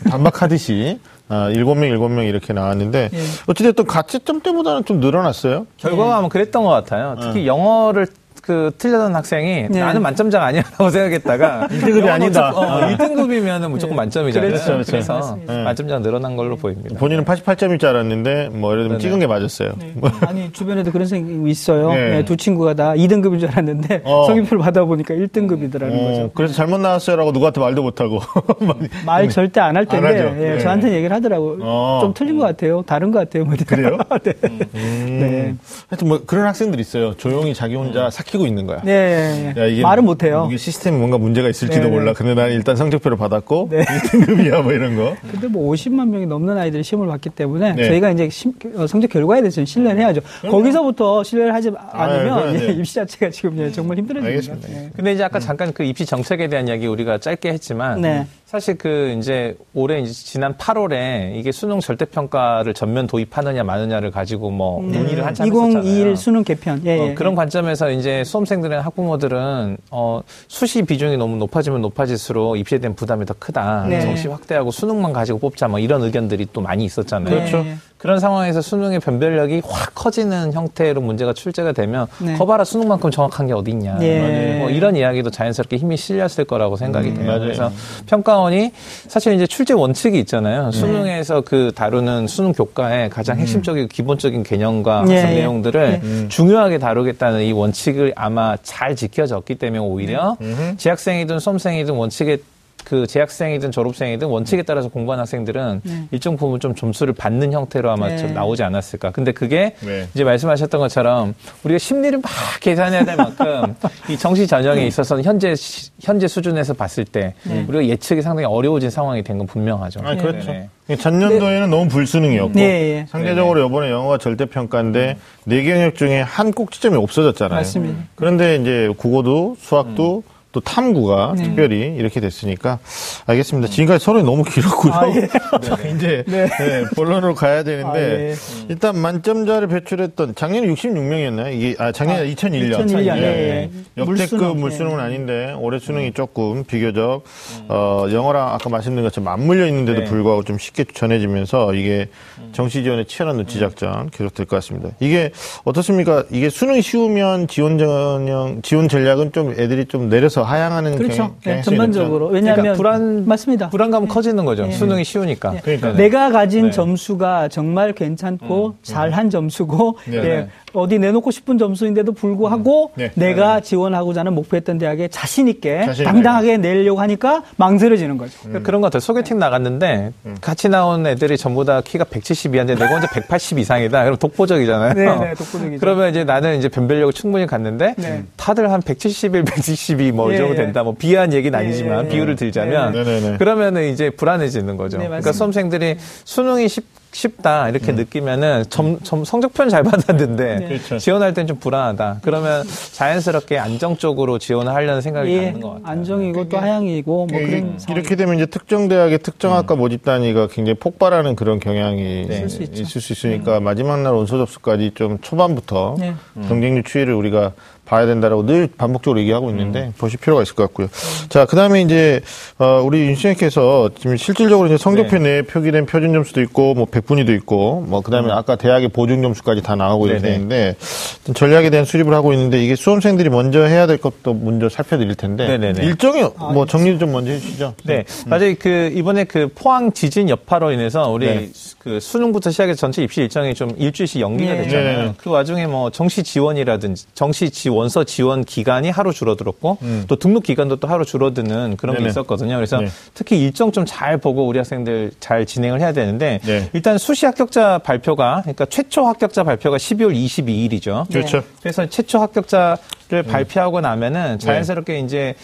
반박하듯이 아, 일곱 명 일곱 명 이렇게 나왔는데 예. 어찌됐든 가채점 때보다는 좀 늘어났어요. 결과가 아마 그랬던 것 같아요. 특히 영어를 그 틀렸던 학생이 네. 나는 만점자가 아니라고 생각했다가 1등급이 아니다. 어, 1등급이면 무조건 만점이잖아요. 그렇죠, 그렇죠. 그래서 맞습니다. 네. 만점자가 늘어난 걸로 보입니다. 본인은 88점일 줄 알았는데 뭐 예를 들면 네네. 찍은 게 맞았어요. 뭐 아니 주변에도 그런 생각이 있어요. 네. 예, 두 친구가 다 2등급인 줄 알았는데 어. 성적표를 받아보니까 1등급이더라는 어, 거죠. 그래서 잘못 나왔어요라고 누구한테 말도 못하고 말 절대 안 할 텐데 안. 예, 네. 저한테 얘기를 하더라고. 어. 좀 틀린 것 같아요. 다른 것 같아요. 뭐 그래요? 네. 음. 네. 하여튼 뭐 그런 학생들 있어요. 조용히 자기 혼자 삭히고 있는 거야. 네. 야, 이게 말은 못해요. 이게 시스템에 뭔가 문제가 있을지도 네, 네. 몰라. 근데 난 일단 성적표를 받았고 네. 1등급이야 뭐 이런 거. 근데 뭐 50만 명이 넘는 아이들이 시험을 봤기 때문에 네. 저희가 이제 심- 어, 성적 결과에 대해서 신뢰를 해야죠. 거기서부터 신뢰를 하지 않으면 그래야 돼요. 예, 입시 자체가 지금 예, 정말 힘들어집니다. 알겠습니다. 예. 근데 이제 아까 잠깐 그 입시 정책에 대한 이야기 우리가 짧게 했지만 네. 사실 그 이제 올해 이제 지난 8월에 이게 수능 절대 평가를 전면 도입하느냐 마느냐를 가지고 뭐 논의를 한참 2021 했었잖아요. 수능 개편. 예, 어, 예. 그런 관점에서 이제 수험생들이나 학부모들은 어, 수시 비중이 너무 높아지면 높아질수록 입시에 대한 부담이 더 크다. 네. 정시 확대하고 수능만 가지고 뽑자. 뭐 이런 의견들이 또 많이 있었잖아요. 그렇죠. 네. 그런 상황에서 수능의 변별력이 확 커지는 형태로 문제가 출제가 되면 네. 거봐라 수능만큼 정확한 게 어디 있냐. 예. 뭐 이런 이야기도 자연스럽게 힘이 실렸을 거라고 생각이 음, 돼요. 맞아요. 그래서 평가원이 사실 이제 출제 원칙이 있잖아요. 수능에서 그 다루는 수능 교과의 가장 핵심적이고 기본적인 개념과 예, 학습 예. 내용들을 중요하게 다루겠다는 이 원칙을 아마 잘 지켜졌기 때문에 오히려 재학생이든 수험생이든 원칙에 그 재학생이든 졸업생이든 원칙에 따라서 공부하는 학생들은 네. 일정 부분 좀 점수를 받는 형태로 아마 네. 좀 나오지 않았을까. 근데 그게 네. 이제 말씀하셨던 것처럼 우리가 심리를 막 계산해야 될 만큼 이 정시 전형에 있어서는 현재 시- 현재 수준에서 봤을 때 우리가 예측이 상당히 어려워진 상황이 된 건 분명하죠. 아, 그렇죠. 네. 전년도에는 너무 불수능이었고 네, 예. 상대적으로 이번에 영어가 절대평가인데 네개 영역 중에 한 꼭지점이 없어졌잖아요. 맞습니다. 그런데 이제 국어도 수학도 또 탐구가 네. 특별히 이렇게 됐으니까 알겠습니다. 지금까지 서론이 너무 길었고요. 아, 예. 자, 이제 네. 네, 본론으로 가야 되는데 아, 예. 일단 만점자를 배출했던 작년에 66명이었나요? 이게 아 작년에 2001년. 2001년, 예, 예. 역대급 물수능, 물수능은 예. 아닌데 올해 수능이 조금 비교적 어, 영어랑 아까 말씀드린 것처럼 맞물려 있는데도 네. 불구하고 좀 쉽게 전해지면서 이게 정시 지원의 치열한 눈치 작전 계속될 것 같습니다. 이게 어떻습니까? 이게 수능이 쉬우면 지원 전형 지원 전략은 좀 애들이 좀 내려서 하향하는 그렇죠. 경- 네, 경향성이 전반적으로. 높죠? 왜냐하면 그러니까 불안- 맞습니다. 불안감은 커지는 거죠. 수능이 쉬우니까. 그러니까. 내가 가진 네. 점수가 정말 괜찮고 잘한 점수고 네. 예, 네. 어디 내놓고 싶은 점수인데도 불구하고 네. 내가 지원하고자 하는 목표했던 대학에 자신 있게 자신. 당당하게 내려고 하니까 망설여지는 거죠. 그러니까 그런 것 같아요. 소개팅 나갔는데 같이 나온 애들이 전부 다 키가 172인데 내가 혼자 180 이상이다. 그럼 독보적이잖아요. 네, 네, 독보적이죠. 그러면 이제 나는 이제 변별력을 충분히 갔는데 네. 다들 한 171, 172 뭐이 예, 정도 예. 된다. 뭐 비하한 얘기는 예, 아니지만 예. 비율을 들자면 네, 네, 네. 그러면은 이제 불안해지는 거죠. 네, 그러니까. 수험생들이 수능이 쉽 쉽다 이렇게 느끼면은 점, 점 성적표는 잘 받았는데 그렇죠. 지원할 땐 좀 불안하다. 그러면 자연스럽게 안정적으로 지원을 하려는 생각이 예, 가는 것 같아요. 안정이고 또 하향이고 뭐 이게 그런 상황이 이렇게 되면 이제 특정 대학의 특정 학과 모집 단위가 굉장히 폭발하는 그런 경향이 네. 있을 수. 있을 수 있으니까 마지막 날 원서 접수까지 좀 초반부터 네. 경쟁률 추이를 우리가 봐야 된다라고 늘 반복적으로 얘기하고 있는데 보실 필요가 있을 것 같고요. 자, 그다음에 이제 어, 우리 윤수님께서 지금 실질적으로 이제 성적표 내에 표기된 표준 점수도 있고 뭐 백분위도 있고 뭐 그다음에 아까 대학의 보증 점수까지 다 나오고 어떤 전략에 대한 수립을 하고 있는데 이게 수험생들이 먼저 해야 될 것도 먼저 살펴드릴 텐데 네네네. 일정이 뭐 정리 좀 먼저 해주시죠. 네, 맞아요. 그 이번에 그 포항 지진 여파로 인해서 우리 네. 그 수능부터 시작해서 전체 입시 일정이 좀 일주일씩 연기가 네. 됐잖아요. 네네. 그 와중에 뭐 정시 지원이라든지 정시 지원 서 지원 기간이 하루 줄어들었고 또 등록 기간도 또 하루 줄어드는 그런 게 음. 네네. 있었거든요. 그래서 네. 특히 일정 좀 잘 보고 우리 학생들 잘 진행을 해야 되는데 네. 일단 수시 합격자 발표가 그러니까 최초 합격자 발표가 12월 22일이죠. 그렇죠. 그래서 최초 합격자를 발표하고 나면은 자연스럽게 이제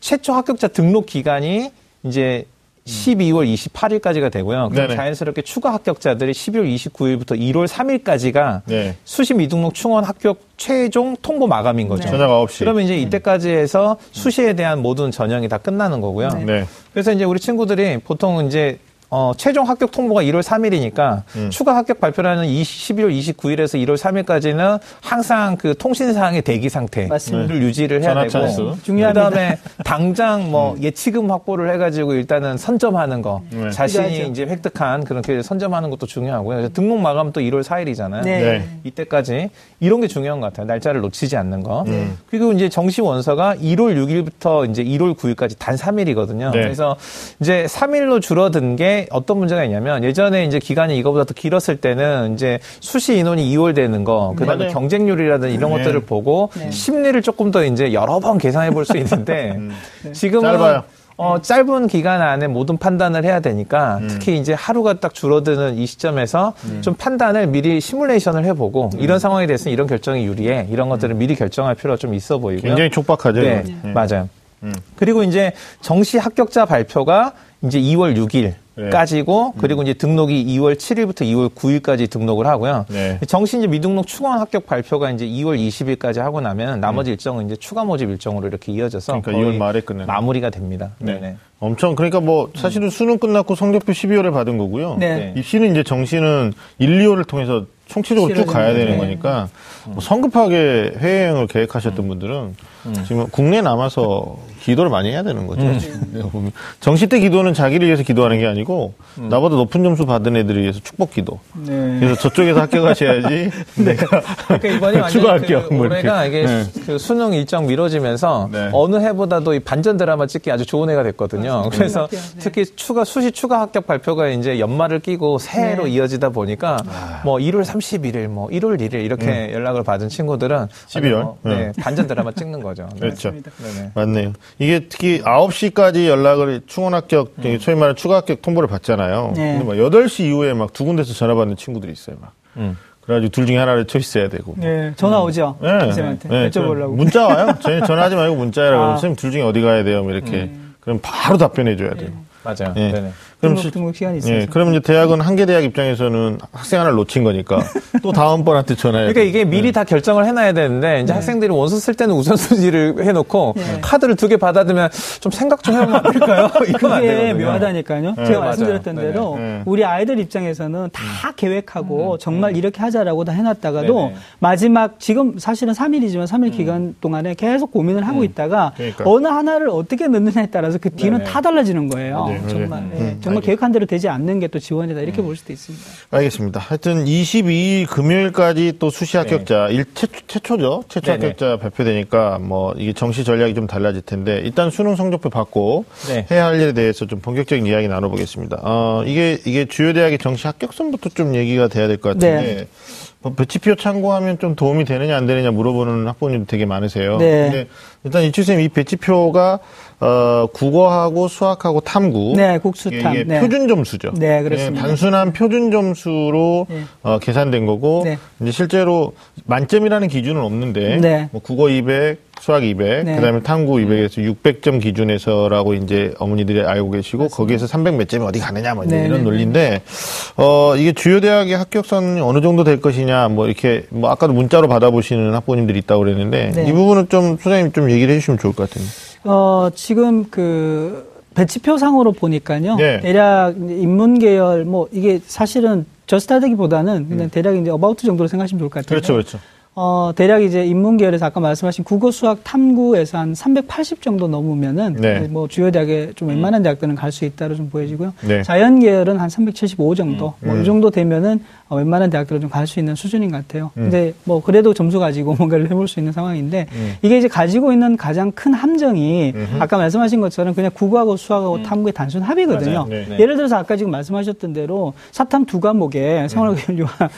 최초 합격자 등록 기간이 이제 12월 28일까지가 되고요. 그럼 네네. 자연스럽게 추가 합격자들이 12월 29일부터 1월 3일까지가 네. 수시 미등록 충원 합격 최종 통보 마감인 거죠. 저녁 9시. 그러면 이제 이때까지 해서 수시에 대한 모든 전형이 다 끝나는 거고요. 네. 그래서 이제 우리 친구들이 보통 이제 어, 최종 합격 통보가 1월 3일이니까 음. 추가 합격 발표라는 20, 12월 29일에서 1월 3일까지는 항상 그 통신 사항의 대기 상태를 맞습니다. 유지를 해야 되고 찬스. 중요합니다. 그다음에 당장 뭐 예치금 확보를 해 가지고 일단은 선점하는 거 네. 자신이 필요하죠. 이제 획득한 그렇게 선점하는 것도 중요하고요. 등록 마감 또 1월 4일이잖아요. 네. 네. 이때까지 이런 게 중요한 것 같아요. 날짜를 놓치지 않는 거. 음. 그리고 이제 정시 원서가 1월 6일부터 이제 1월 9일까지 단 3일이거든요. 네. 그래서 이제 3일로 줄어든 게 어떤 문제가 있냐면 예전에 이제 기간이 이거보다 더 길었을 때는 이제 수시 인원이 2월 되는 거, 그다음에 맞아요. 경쟁률이라든 이런 네. 것들을 보고 심리를 조금 더 이제 여러 번 계산해 볼 수 있는데 지금은 음. 짧아요. 어, 짧은 기간 안에 모든 판단을 해야 되니까 음. 특히 이제 하루가 딱 줄어드는 이 시점에서 좀 판단을 미리 시뮬레이션을 해보고 음. 이런 상황에 대해서는 이런 결정이 유리해 이런 것들을 미리 결정할 필요가 좀 있어 보이고요. 굉장히 촉박하죠. 네. 네. 맞아요. 음. 그리고 이제 정시 합격자 발표가 이제 2월 6일. 네. 까지고 그리고 이제 등록이 2월 7일부터 2월 9일까지 등록을 하고요. 네. 정시 이제 미등록 추가원 합격 발표가 이제 2월 20일까지 하고 나면 나머지 일정은 이제 추가 모집 일정으로 이렇게 이어져서 음. 그러니까 거의 2월 말에 끝내는. 마무리가 됩니다. 네. 네네. 엄청 그러니까 뭐 사실은 수능 끝났고 성적표 12월에 받은 거고요. 네. 입시는 이제 정시는 1, 2월을 통해서 총체적으로 쭉 가야 되는 네. 거니까 뭐 성급하게 해외여행을 계획하셨던 분들은 지금 국내에 남아서 기도를 많이 해야 되는 거죠. 지금 내가 보면. 정시 때 기도는 자기를 위해서 기도하는 게 아니고 나보다 높은 점수 받은 애들을 위해서 축복 기도. 네. 그래서 저쪽에서 합격하셔야지 내가 그러니까 이번에 추가 그 합격 뭐 이렇게. 올해가 이게 네. 그 수능 일정 미뤄지면서 네. 어느 해보다도 이 반전 드라마 찍기 아주 좋은 해가 됐거든요. 그래서 같아요. 네. 특히 추가 수시 추가 합격 발표가 이제 연말을 끼고 새해로 네. 이어지다 보니까 아. 뭐 1월 31일, 뭐 1월 1일 이렇게 연락을 받은 친구들은 12월? 뭐, 네, 반전 드라마 찍는 거죠. 네. 그렇죠. 맞네요. 이게 특히 9시까지 연락을 충원 합격, 소위 말하는 추가 합격 통보를 받잖아요. 네. 근데 막 8시 이후에 막 두 군데서 전화 받는 친구들이 있어요, 막. 음. 그래가지고 둘 중에 하나를 초이스해야 되고. 네. 전화 오죠. 네. 선생님한테 네, 저 여쭤보려고. 문자 와요. 저희 전화하지 말고. 그러면 아. 선생님 둘 중에 어디 가야 돼요? 뭐 이렇게. 그럼 바로 답변해 줘야 돼요. 맞아요. 예. 그럼 등록, 실- 등록 시간이 있어요. 예, 그러면 이제 대학은 한 개 대학 입장에서는 학생 하나를 놓친 거니까 또 다음 번한테 전화해야 그러니까. 이게 미리 다 결정을 해놔야 되는데 이제 학생들이 원서 쓸 때는 우선순위를 해놓고 카드를 두 개 받아두면 좀 생각 좀 해보면 안 될까요? 그게. 묘하다니까요. 네, 제가. 말씀드렸던 네네. 대로 네. 우리 아이들 입장에서는 다 계획하고 정말 이렇게 하자라고 다 해놨다가도. 마지막 지금 사실은 3일이지만 3일 기간 동안에 계속 고민을 하고 있다가 그러니까. 어느 하나를 어떻게 넣느냐에 따라서 그 뒤는. 다 달라지는 거예요. 네, 네. 정말 음, 예, 음, 계획한 대로 되지 않는 게 또 지원이다 이렇게 볼 수도 있습니다. 알겠습니다. 하여튼 22일 금요일까지 또 수시 합격자 일 최초, 죠 최초 네네. 합격자 발표되니까 뭐 이게 정시 전략이 좀 달라질 텐데 일단 수능 성적표 받고 네. 해야 할 일에 대해서 좀 본격적인 이야기 나눠보겠습니다. 어, 이게 이게 주요 대학의 정시 합격선부터 좀 얘기가 돼야 될 것 같은데 네. 뭐 배치표 참고하면 좀 도움이 되느냐 안 되느냐 물어보는 학부모님도 되게 많으세요. 네. 근데 일단 이추쌤 이 배치표가 어, 국어하고 수학하고 탐구 네, 국수탐. 이게 네. 표준 점수죠. 네, 그렇습니다. 단순한 표준 점수로 네. 어, 계산된 거고 네. 이제 실제로 만점이라는 기준은 없는데 네. 뭐 국어 200, 수학 200, 네. 그다음에 탐구 200에서 600점 기준에서라고 이제 어머니들이 알고 계시고 거기에서 300 몇 점이 어디 가느냐 뭐 이런 네. 논리인데 어 이게 주요 대학의 합격선이 어느 정도 될 것이냐 뭐 이렇게 뭐 아까도 문자로 받아보시는 학부모님들이 있다고 그랬는데 네. 이 부분은 좀 소장님 좀 얘기를 해 주시면 좋을 것 같은데. 어, 지금 그 배치표상으로 보니까요. 네. 대략 인문 계열 뭐 이게 사실은 저스타되기보다는 그냥 대략 이제 어바우트 정도로 생각하시면 좋을 것 같아요. 그렇죠, 그렇죠. 어, 대략 이제 인문 계열에서 아까 말씀하신 국어 수학 탐구에서 한 380 정도 넘으면은 네. 뭐 주요 대학에 좀 웬만한 대학들은 갈 수 있다로 좀 보여지고요. 네. 자연 계열은 한 375 정도. 뭐 음. 이 정도 되면은 어, 웬만한 대학들은 좀갈 수 있는 수준인 것 같아요. 음. 근데 뭐 그래도 점수 가지고 뭔가를 해볼 수 있는 상황인데 음. 이게 이제 가지고 있는 가장 큰 함정이 음흠. 아까 말씀하신 것처럼 그냥 국어하고 수학하고 탐구의 단순 합이거든요. 맞아요. 네. 예를 들어서 아까 지금 말씀하셨던 대로 사탐 두 과목에 생활교육과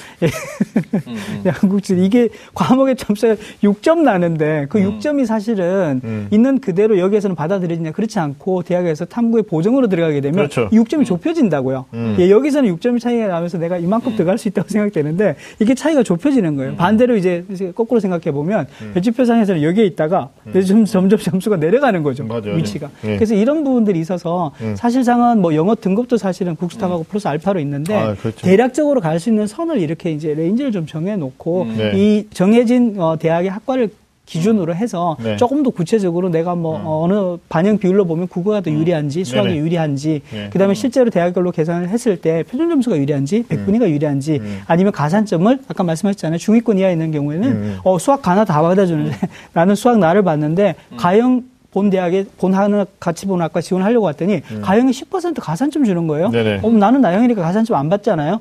한국질 이게 과목의 점수가 6점 나는데 그 6점이 사실은 음. 있는 그대로 여기에서는 받아들여지냐 그렇지 않고 대학에서 탐구의 보정으로 들어가게 되면 그렇죠. 이 6점이 좁혀진다고요. 음. 예, 여기서는 6점이 차이가 나면서 내가 이만큼 들어갈 수 있다고 생각되는데 이게 차이가 좁혀지는 거예요. 반대로 이제 거꾸로 생각해 보면 배치표상에서는 여기에 있다가 점, 점점 점수가 내려가는 거죠. 맞아요. 위치가. 네. 그래서 이런 부분들이 있어서 음. 사실상은 뭐 영어 등급도 사실은 국수탐하고 플러스 알파로 있는데 아, 그렇죠. 대략적으로 갈 수 있는 선을 이렇게 이제 range를 좀 정해 놓고 네. 이 정해진 어, 대학의 학과를 기준으로 해서 네. 조금 더 구체적으로 내가 뭐 어, 느 반영 비율로 보면 국어가 더 유리한지 수학이 네네. 유리한지 네. 그다음에 실제로 대학별로 계산을 했을 때 표준 점수가 유리한지 백분위가 유리한지 음. 아니면 가산점을 아까 말씀하셨잖아요 중위권 이하에 있는 경우에는 음. 어, 수학 가나 다 받아주는데 나는 수학 나를 봤는데 가형 본 대학에 본 하나 같이 본 학과 지원하려고 했더니 가형이 10% 가산점 주는 거예요. 음. 네네. 어, 나는 나형이니까 가산점 안 받잖아요.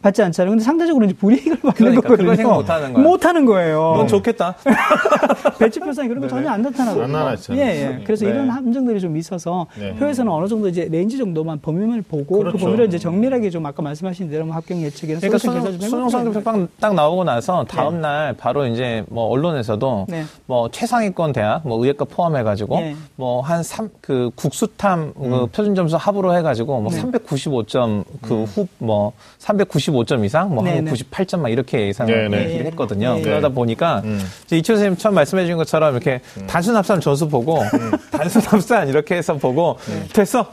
음. 받지 않잖아요. 근데 상대적으로 이제 불이익을 받는 그러니까 거거든요. 그걸 생각 못 하는 거야. 못 하는 거예요. 넌 좋겠다. 배치 표상에 그런 거 전혀 안 나타나거든요. 안 나타나죠. 예, 예. 그래서 네. 이런 함정들이 좀 있어서 네. 표에서는 어느 정도 이제 range 정도만 범위를 보고 그렇죠. 그 범위를 이제 정밀하게 좀 아까 말씀하신 대로 뭐 합격 예측이나 그러니까 수능, 계산 좀 수능 해보고 성적표 딱, 딱 나오고 나서 다음 날 바로 이제 뭐 언론에서도 네. 뭐 최상위권 대학 뭐 의예과 포함해 가지고 네. 뭐한 삼 그 국수탐 그 표준 점수 합으로 해 가지고 뭐 네. 395점 그 후 뭐 395점 이상 뭐 네, 한 네. 98점 막 이렇게 예상을 네, 네. 얘기를 했거든요. 네. 그러다 보니까 음. 이제 이철 선생님 처음 말씀해 주신 것처럼 이렇게 단순 합산 점수 보고 단순 합산 이렇게 해서 보고 됐어.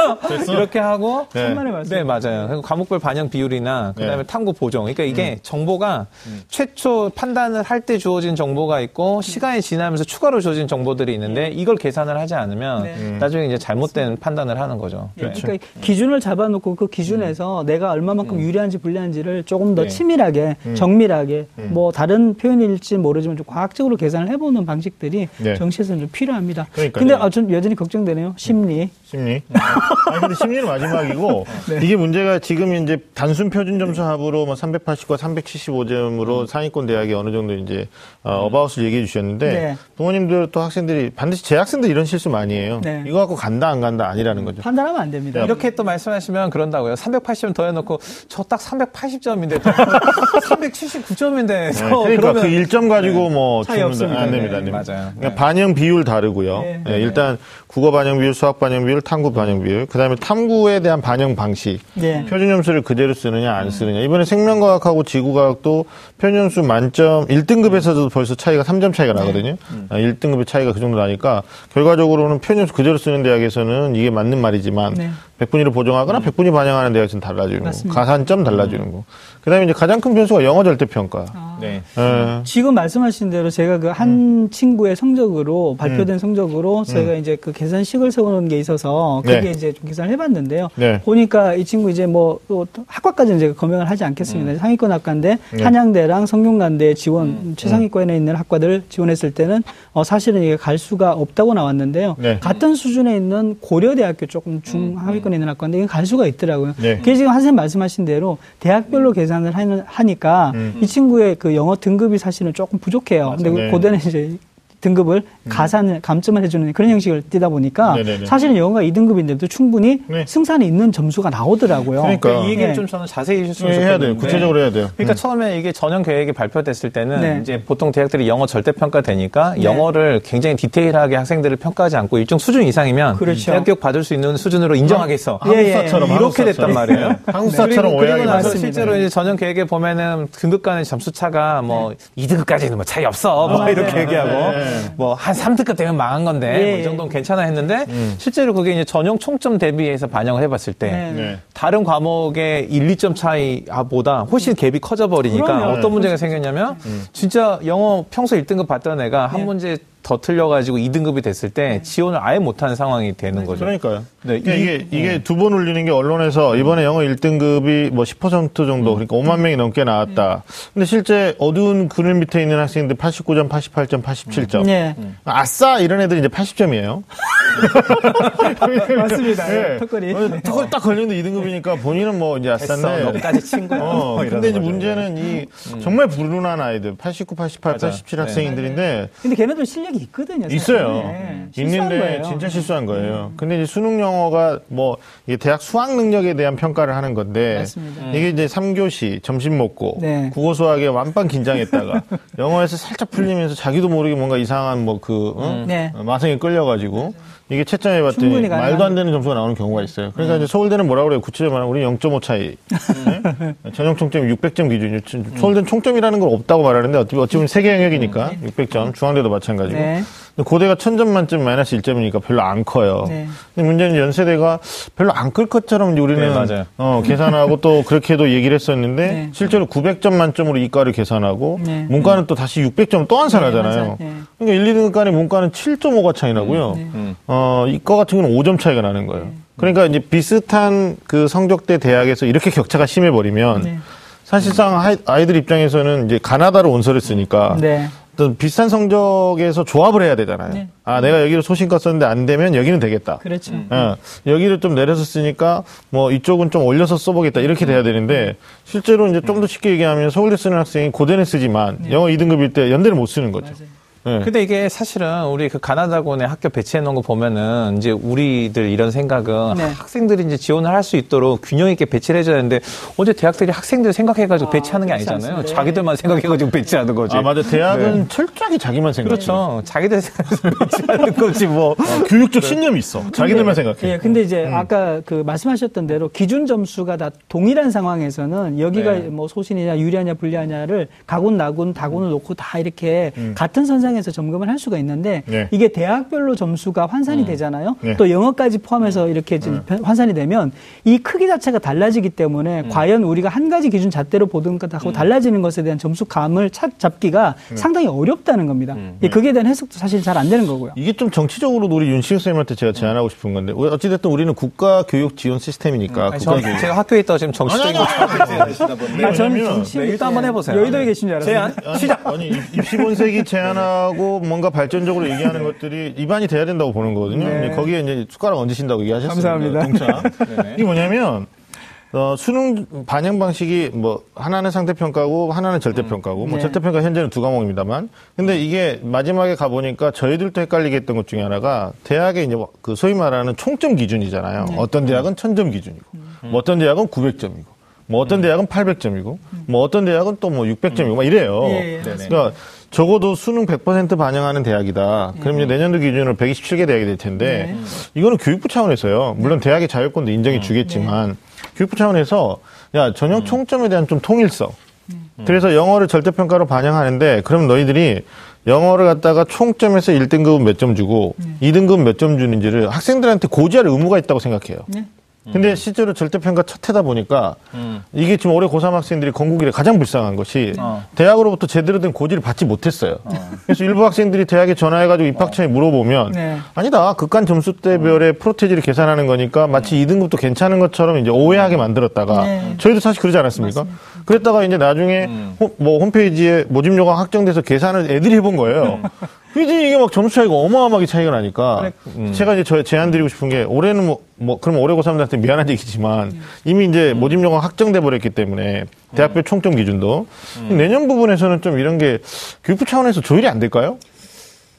이렇게 하고 네. 천만의 말씀. 네, 맞아요. 그리고 과목별 반영 비율이나 그다음에 네. 탐구 보정. 그러니까 이게 정보가 최초 판단을 할 때 주어진 정보가 있고 시간이 지나면서 추가로 주어진 정보들이 있는데 이걸 계산을 하지 않으면 네. 음. 나중에 이제 잘못된 판단을 하는 거죠. 예, 네. 그러니까 기준을 잡아놓고 그 기준에서 내가 얼마만큼 유리한지 불리한지를 조금 더 네. 치밀하게, 정밀하게, 뭐 다른 표현일지 모르지만 좀 과학적으로 계산을 해보는 방식들이 네. 정시에서는 좀 필요합니다. 그러니까요. 근데 아, 전 여전히 걱정되네요. 심리. 심리. 아니 근데 심리는 마지막이고 네. 이게 문제가 지금 이제 단순 표준 점수 합으로 뭐 380과 375점으로 상위권 대학이 어느 정도 이제 어, 어바웃을 얘기해 주셨는데 네. 부모님들 또 학생들이 반드시 재학생들 이런 실수 많이 해요. 네. 이거 갖고 간다 안 간다 아니라는 거죠. 판단하면 안 됩니다. 이렇게 또 말씀하시면 그런다고요. 380점 더 해놓고 저딱 380점인데 379점인데 네, 그러니까 그 1점 가지고 뭐 차이 없습니다. 안 됩니다. 네, 안 됩니다. 맞아요. 그러니까 반영 비율 다르고요. 네. 네, 일단 국어 반영 비율, 수학 반영 비율, 탐구 반영 비율, 그다음에 탐구에 대한 반영 방식. 네. 표준 점수를 그대로 쓰느냐 안 쓰느냐. 이번에 생명과학하고 지구과학도 표준 점수 만점 1등급에서도 벌써 차이가 3점 차이가 나거든요. 아, 1등급의 차이가 그 정도 나니까 결과적으로는 표준 점수 그대로 쓰는 대학에서는 이게 맞는 말이지만 네. 100분위로 보정하거나 100분위 반영하는 대학에서는 달라지는 맞습니다. 거. 가산점 달라지는 거. 그다음에 이제 가장 큰 변수가 영어 절대 평가. 네. 예. 지금 말씀하신 대로 제가 그한 음. 친구의 성적으로 발표된 성적으로 제가 이제 그 계산식을 세우는 게 있어서 그게 네. 이제 좀 계산을 해봤는데요. 네. 보니까 이 친구 이제 뭐또 학과까지는 제가 검명을 하지 않겠습니다. 상위권 학과인데 음. 네. 음. 한양대 랑 성균관대 지원 최상위권에 있는 학과들 지원했을 때는 어 사실은 이게 갈 수가 없다고 나왔는데요. 네. 같은 수준에 있는 고려대학교 조금 중하위권에 있는 학과인데 이건 갈 수가 있더라고요. 네. 그게 지금 한선생님 말씀하신 대로 대학별로 계산을 하니까 음. 이 친구의 그 영어 등급이 사실은 조금 부족해요. 근데 네. 고대는 이제 등급을 가산을 감점을 해주는 그런 형식을 띠다 보니까 네네네. 사실은 영어가 2등급인데도 충분히 네. 승산이 있는 점수가 나오더라고요. 그러니까. 그러니까 이 얘기를 네. 좀 저는 자세히 해주셨으면 예, 좋겠는데. 해야 돼요. 구체적으로 해야 돼요. 그러니까 처음에 이게 전형 계획이 발표됐을 때는 네. 이제 보통 대학들이 영어 절대 평가 되니까 네. 영어를 굉장히 디테일하게 학생들을 평가하지 않고 일정 수준 이상이면 그렇죠. 대학 교육 받을 수 있는 수준으로 인정하겠어. 예, 예. 한국사처럼 이렇게 됐단 한국사처럼. 말이에요. 한국사처럼 그리고, 오해하게 나서 맞습니다. 실제로 이제 전형 계획에 보면은 등급 간의 점수 차가 뭐 2등급까지는 뭐 차이 없어. 뭐 아, 이렇게 네. 얘기하고 네. 뭐한 3등급 되면 망한 건데 예, 뭐이 예. 정도는 괜찮아 했는데 실제로 그게 이제 전형 총점 대비해서 반영을 해봤을 때 네. 네. 다른 과목의 1, 2점 차이보다 훨씬 갭이 커져 버리니까. 어떤 문제가 생겼냐면 진짜 영어 평소 1등급 받던 애가 한 네. 문제 더 틀려가지고 2등급이 됐을 때 지원을 아예 못하는 상황이 되는 거죠. 그러니까요. 네, 그러니까 이- 이게 이게 두번 울리는 게 언론에서 이번에 영어 1등급이 뭐 10% 정도 그러니까 5만 명이 넘게 나왔다. 근데 실제 어두운 그늘 밑에 있는 학생들 89점, 88점, 87점. 네. 아싸 이런 애들이 이제 80점이에요. 맞습니다. 예, 턱걸이. 턱걸이 딱 걸리는데 2등급이니까 본인은 뭐 이제 아싸인데. 너까지 친 거야. 어, 뭐 근데 이제. 문제는 이 정말 불운한 아이들 89, 88, 맞아요. 87 네. 학생들인데 근데 걔네들 실력이 있거든요. 있어요. 네. 있는데 거예요. 음. 진짜 실수한 거예요. 근데 이제 수능 영어가 뭐 이게 대학 수학 능력에 대한 평가를 하는 건데 맞습니다. 이게 이제 3교시 점심 먹고 네. 국어 수학에 완빵 긴장했다가 영어에서 살짝 풀리면서 자기도 모르게 뭔가 이상한 뭐그 어? 네. 마성에 끌려가지고 이게 채점해 봤더니 말도 안 되는 점수가 나오는 경우가 있어요. 그러니까 이제 서울대는 뭐라 그래요? 구체적으로 말하면 우리 0.5 차이. 네? 전형 총점이 600점 기준이에요. 서울대는 총점이라는 건 없다고 말하는데 어찌 어찌 보면 세계 영역이니까 600점. 중앙대도 마찬가지고. 네. 고대가 1000점 만점 마이너스 1점이니까 별로 안 커요. 네. 근데 문제는 연세대가 별로 안 클 것처럼 이제 우리는 네. 어, 계산하고 또 그렇게도 얘기를 했었는데 네. 실제로 900점 만점으로 이과를 계산하고 네. 문과는 또 다시 600점 또 환산하잖아요. 맞아요. 네. 그러니까 1, 2등급 간의 문과는 7.5가 차이 나고요. 음. 어, 이과 같은 경우는 5점 차이가 나는 거예요. 그러니까 이제 비슷한 그 성적대 대학에서 이렇게 격차가 심해 버리면 네. 사실상 아이- 아이들 입장에서는 이제 가나다로 온서를 쓰니까 네. 어떤 비슷한 성적에서 조합을 해야 되잖아요. 네. 아, 내가 여기를 소신껏 썼는데 안 되면 여기는 되겠다. 그렇죠. 어, 여기를 좀 내려서 쓰니까 뭐 이쪽은 좀 올려서 써보겠다 이렇게 돼야 되는데 실제로 이제 좀 더 쉽게 얘기하면 서울대 쓰는 학생이 고대는 쓰지만 영어 2등급일 때 연대를 못 쓰는 거죠. 예. 근데 이게 사실은 우리 그 가나다군에 학교 배치해 놓은 거 보면은 이제 우리들 이런 생각은 네. 학생들이 이제 지원을 할 수 있도록 균형 있게 배치를 해줘야 되는데 언제 대학들이 학생들 생각해가지고 배치하는 게 아니잖아요. 않습니다. 자기들만 생각해가지고 배치하는 거지. 아 맞아 대학은 철저하게 자기만 생각해. 그렇죠. 자기들 생각해서 배치하는 거지 뭐. 어, 교육적 신념이 있어. 자기들만 생각해. 예, 근데 이제 음. 아까 그 말씀하셨던 대로 기준 점수가 다 동일한 상황에서는 여기가 네. 뭐 소신이냐 유리하냐 불리하냐를 가군 나군 다군을 놓고 다 이렇게 같은 선상 에서 점검을 할 수가 있는데 음. 네. 이게 대학별로 점수가 환산이 되잖아요. 네. 또 영어까지 포함해서 이렇게 좀 환산이 되면 이 크기 자체가 달라지기 때문에 과연 우리가 한 가지 기준 잣대로 보던 것하고 달라지는 것에 대한 점수 감을 찾, 잡기가 상당히 어렵다는 겁니다. 예, 그게 대한 해석도 사실 잘 안 되는 거고요. 이게 좀 정치적으로도 우리 윤시영 선생님한테 제가 제안하고 싶은 건데 어찌됐든 우리는 국가 교육 지원 시스템이니까 아니, 국가 저, 교육. 제가 학교에 있다가 지금 정치적인 거. 아, 저는 정치 네, 일단 한번 해보세요. 여의도에 계신 줄 알았어요. 제안? 시작. 아니, 25세기 제안하 고 뭔가 발전적으로 얘기하는 것들이 입안이 돼야 된다고 보는 거거든요. 네. 거기에 이제 숟가락 얹으신다고 얘기하셨습니다. 감사합니다. 동참. 이게 뭐냐면, 어, 수능 반영 방식이 뭐, 하나는 상대평가고, 하나는 절대평가고, 뭐, 네. 절대평가 현재는 두 과목입니다만. 근데 이게 마지막에 가 보니까 저희들도 헷갈리게 했던 것 중에 하나가, 대학의 이제 그 소위 말하는 총점 기준이잖아요. 네. 어떤 대학은 천점 기준이고, 뭐 어떤 대학은 900점이고, 뭐 어떤 대학은 800점이고, 뭐 어떤 대학은 또뭐 600점이고, 막 이래요. 네네. 그러니까 적어도 수능 100% 반영하는 대학이다. 그럼 이제 내년도 기준으로 127개 대학이 될 텐데 이거는 교육부 차원에서요. 물론 대학의 자율권도 인정해 주겠지만 교육부 차원에서 야 전형 총점에 대한 좀 통일성. 그래서 영어를 절대평가로 반영하는데 그럼 너희들이 영어를 갖다가 총점에서 1등급은 몇점 주고 2등급은 몇점 주는지를 학생들한테 고지할 의무가 있다고 생각해요. 네. 근데 실제로 절대평가 첫 해다 보니까 음. 이게 지금 올해 고3 학생들이 건국 이래 가장 불쌍한 것이 어. 대학으로부터 제대로 된 고지를 받지 못했어요. 그래서 일부 학생들이 대학에 전화해가지고 입학처에 물어보면 네. 아니다 극간 점수대별의 프로테지를 계산하는 거니까 마치 2등급도 괜찮은 것처럼 이제 오해하게 만들었다가 네. 저희도 사실 그러지 않았습니까? 그랬다가 이제 나중에 호, 뭐 홈페이지에 모집 요강 확정돼서 계산을 애들이 해본 거예요. 그지 이게 막 점수 차이가 어마어마하게 차이가 나니까 제가 이제 저 제안 드리고 싶은 게 올해는 뭐, 뭐 그럼 올해 고3들한테 미안한 얘기지만 이미 이제 모집 요강 확정돼 버렸기 때문에 대학별 총점 기준도. 내년 부분에서는 좀 이런 게 교육부 차원에서 조율이 안 될까요?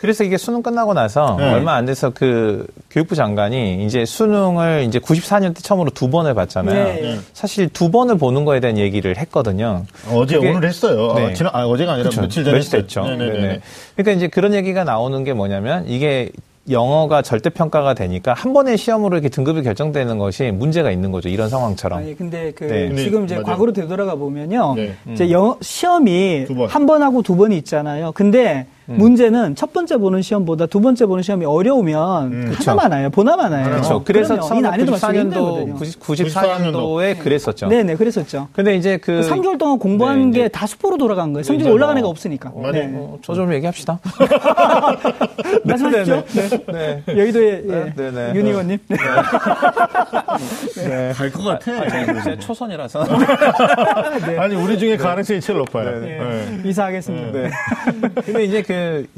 그래서 이게 수능 끝나고 나서 네. 얼마 안 돼서 그 교육부 장관이 이제 수능을 이제 94년 때 처음으로 두 번을 봤잖아요. 네. 네. 사실 두 번을 보는 거에 대한 얘기를 했거든요. 어제 그게- 오늘 했어요. 네. 아, 지난 아, 어제가 아니라 그쵸. 며칠 전에 며칠 했어요. 됐죠. 네네네. 네네. 그러니까 이제 그런 얘기가 나오는 게 뭐냐면 이게 영어가 절대평가가 되니까 한 번의 시험으로 이렇게 등급이 결정되는 것이 문제가 있는 거죠. 이런 상황처럼. 아니 근데 그 네. 지금 이제 맞아요. 과거로 되돌아가 보면요. 네. 이제 영어 시험이. 한 번하고 두 번이 있잖아요. 근데 문제는 첫 번째 보는 시험보다 두 번째 보는 시험이 어려우면 하나만 와요. 보나만 와요. 그렇죠. 그래서 그러면 이 난이도 맞추기 94년도, 힘들거든요. 94년도에 그랬었죠. 네 네, 그랬었죠. 근데 이제 그. 그 3개월 동안 공부한 네, 이제 게다 수포로 돌아간 거예요. 성적이 올라간 뭐- 애가 없으니까. 맞아요. 네. 어, 저좀 얘기합시다. 말씀하시죠. 네. 네. 여의도의 예. 네, 네, 네. 윤 의원님. 네. 갈것 같아. 제 초선이라서. 아니 우리 중에 가능성이 제일 높아요. 네, 네. 이사하겠습니다. 네. 근데 이제 그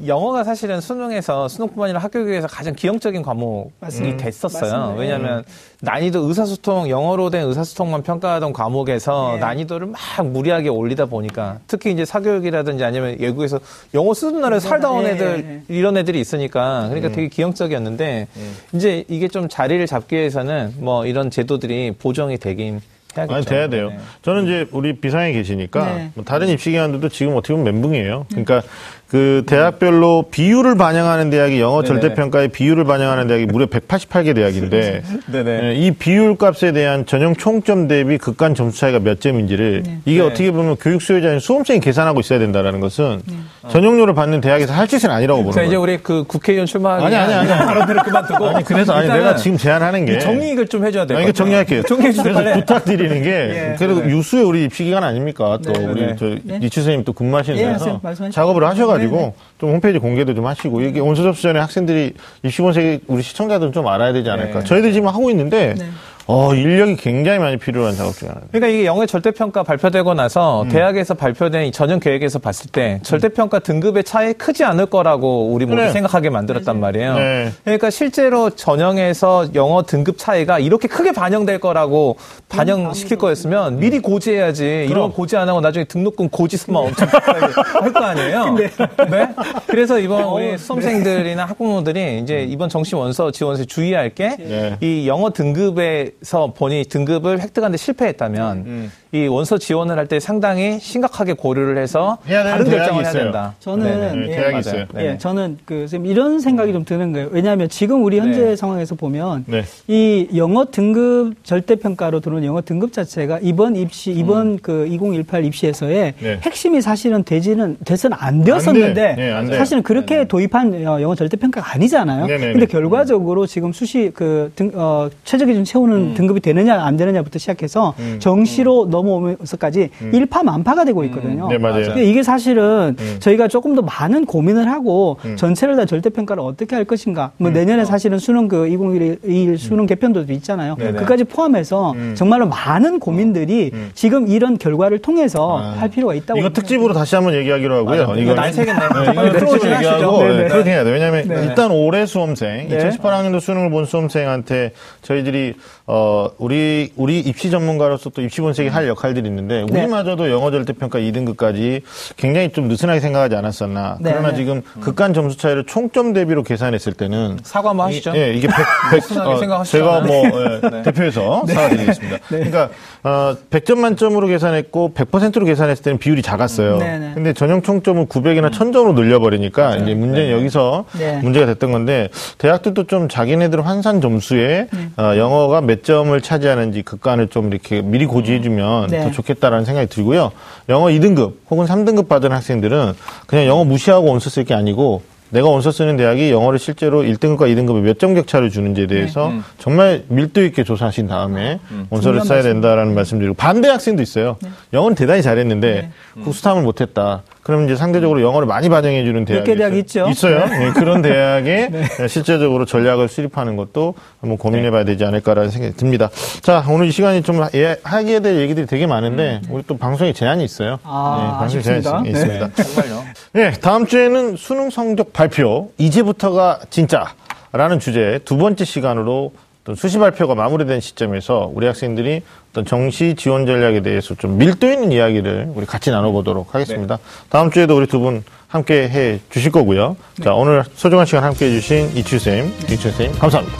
영어가 사실은 수능에서 수능뿐만 아니라 학교 교육에서 가장 기형적인 과목이 맞습니다. 됐었어요. 맞습니다. 왜냐하면 난이도 의사소통 영어로 된 의사소통만 평가하던 과목에서 네. 난이도를 막 무리하게 올리다 보니까 특히 이제 사교육이라든지 아니면 외국에서 영어 쓰는 나라에 살다 온 네, 애들 네. 이런 애들이 있으니까 그러니까 되게 기형적이었는데 이제 이게 좀 자리를 잡기 위해서는 뭐 이런 제도들이 보정이 되긴 해야겠죠. 아니 돼야 돼요. 네. 저는 이제 우리 비상에 계시니까 네. 뭐 다른 입시 기관들도 지금 어떻게 보면 멘붕이에요. 그러니까 그 대학별로 비율을 반영하는 대학이 영어 네네. 절대 평가의 비율을 반영하는 대학이 무려 188개 대학인데 네네. 예, 이 비율 값에 대한 전형 총점 대비 극간 점수 차이가 몇 점인지를 이게 네. 어떻게 보면 교육 수요자인 수험생이 계산하고 있어야 된다라는 것은 전형료를 받는 대학에서 할 짓은 아니라고 보는 자, 이제 거예요. 우리 그 국회의원 출마하기 아니, 아니, 아니. 발언들을 그만두고 아니 그래서 아니 내가 지금 제안하는 게 정리를 좀 해줘야 돼요. 아니, 이거 정리할게요. 정리해 주세요. 그래서. 부탁드리는 게 예. 그래도 유수의 우리 입시기관 아닙니까? 또 네, 우리 네. 저 네. 이치 선생님 또 근무하시는 예, 데서. 작업을 하셔가지고 네, 네. 좀 홈페이지 공개도 좀 하시고 이게 원서 접수 전에 학생들이 입시본색이 우리 시청자들은 좀 알아야 되지 않을까? 네. 저희들 지금 하고 있는데 네. 어 인력이 굉장히 많이 필요한 작업 중에 하나입니다. 그러니까 이게 영어 절대평가 발표되고 나서 음. 대학에서 발표된 이 전형 계획에서 봤을 때 절대평가 등급의 차이 크지 않을 거라고 우리 모두 그래요. 생각하게 만들었단 말이에요. 네. 그러니까 실제로 전형에서 영어 등급 차이가 이렇게 크게 반영될 거라고 반영시킬 거였으면 미리 고지해야지. 이런 거 고지 안 하고 나중에 등록금 고지 수만 엄청 할 거 아니에요. 네. 그래서 이번 어, 우리 네. 수험생들이나 학부모들이 이제 이번 정시 원서 지원서에 주의할 게 네. 이 영어 등급 에서 본인이 등급을 획득하는데 실패했다면 음. 이 원서 지원을 할 때 상당히 심각하게 고려를 해서 다른 결정을 해야. 된다. 저는 네네. 네, 예, 대학이 맞아요. 있어요. 네네. 예, 저는 그 이런 생각이 좀 드는 거예요. 왜냐하면 지금 우리 현재 네. 상황에서 보면 네. 이 영어 등급 절대 평가로 들어오는 영어 등급 자체가 이번 입시 이번 그2018 입시에서의 네. 핵심이 사실은 되지는 돼서는 안 되었었는데 안 돼. 네, 안. 사실은 그렇게 도입한 어, 영어 절대 평가가 아니잖아요. 네네네. 근데 결과적으로 지금 수시 그 등, 어, 최저 기준 채우는 등급이 되느냐 안 되느냐부터 시작해서 음. 정시로 넘어오면서까지 일파만파가 되고 있거든요. 네, 맞아요. 근데 이게 사실은 음. 저희가 조금 더 많은 고민을 하고 전체를 다 절대 평가를 어떻게 할 것인가. 뭐 음. 내년에 사실은 수능 그 2021 수능 개편도 있잖아요. 네네. 그까지 포함해서 음. 정말로 많은 고민들이 지금 이런 결과를 통해서 아. 할 필요가 있다고. 이거 특집으로 다시 한번 얘기하기로 하고요. 맞아. 이거 날 새겠네. 네, 빨리 이거 특집으로 들어오지 얘기하고. 네, 네네. 그렇게 해야 돼. 왜냐하면 네. 일단 올해 수험생, 네. 2018학년도 수능을 본 수험생한테 저희들이 어 우리 우리 입시 전문가로서 또 입시 본색이 할 역할들이 있는데 네. 우리마저도 영어 절대평가 2등급까지 굉장히 좀 느슨하게 생각하지 않았었나. 네. 그러나 네. 지금 극간 점수 차이를 총점 대비로 계산했을 때는 사과 한번 하시죠. 이, 예, 이게 100, 100 순하게 어, 생각하시죠. 제가 뭐 예, 네. 대표해서 사과드리겠습니다. 그러니까 어, 100점 만점으로 계산했고 100%로 계산했을 때는 비율이 작았어요. 네, 네. 근데 전형 총점을 900이나 1000점으로 늘려버리니까 이제 문제는 여기서 네. 문제가 됐던 건데 대학들도 좀 자기네들 환산 점수에 네. 어, 영어가 몇 점을 차지하는지 극간을 좀 이렇게 미리 고지해주면 네. 더 좋겠다라는 생각이 들고요. 영어 2등급 혹은 3등급 받은 학생들은 그냥 영어 무시하고 원서 쓸 게 아니고 내가 원서 쓰는 대학이 영어를 실제로 1등급과 2등급에 몇 점 격차를 주는지에 대해서 네. 정말 밀도 있게 조사하신 다음에 원서를 중요한 써야 말씀. 된다라는 말씀드리고 반대 학생도 있어요. 영어는 대단히 잘했는데 국수탐을 못했다. 그러면 이제 상대적으로 영어를 많이 반영해 주는 대학이 개 대학이 있죠. 있어요. 예, 그런 대학에 실제적으로 전략을 수립하는 것도 한번 고민해 봐야 되지 않을까라는 생각이 듭니다. 자, 오늘 이 시간이 좀 예, 하게 될 얘기들이 되게 많은데 우리 또 방송에 제한이 있어요. 아, 방송에 아쉽습니다. 제한이 있습니다. 정말요. 네, 다음 주에는 수능 성적 발표, 이제부터가 진짜라는 주제 두 번째 시간으로 어떤 수시 발표가 마무리된 시점에서 우리 학생들이 어떤 정시 지원 전략에 대해서 좀 밀도 있는 이야기를 우리 같이 나눠보도록 하겠습니다. 다음 주에도 우리 두 분 함께 해 주실 거고요. 자, 오늘 소중한 시간 함께 해주신 이추쌤, 이추쌤, 감사합니다.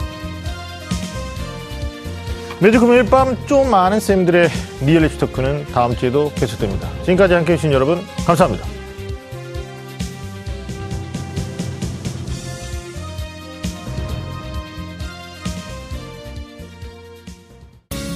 매주 금요일 밤 좀 많은 쌤들의 리얼리티 토크는 다음 주에도 계속됩니다. 지금까지 함께 해주신 여러분, 감사합니다.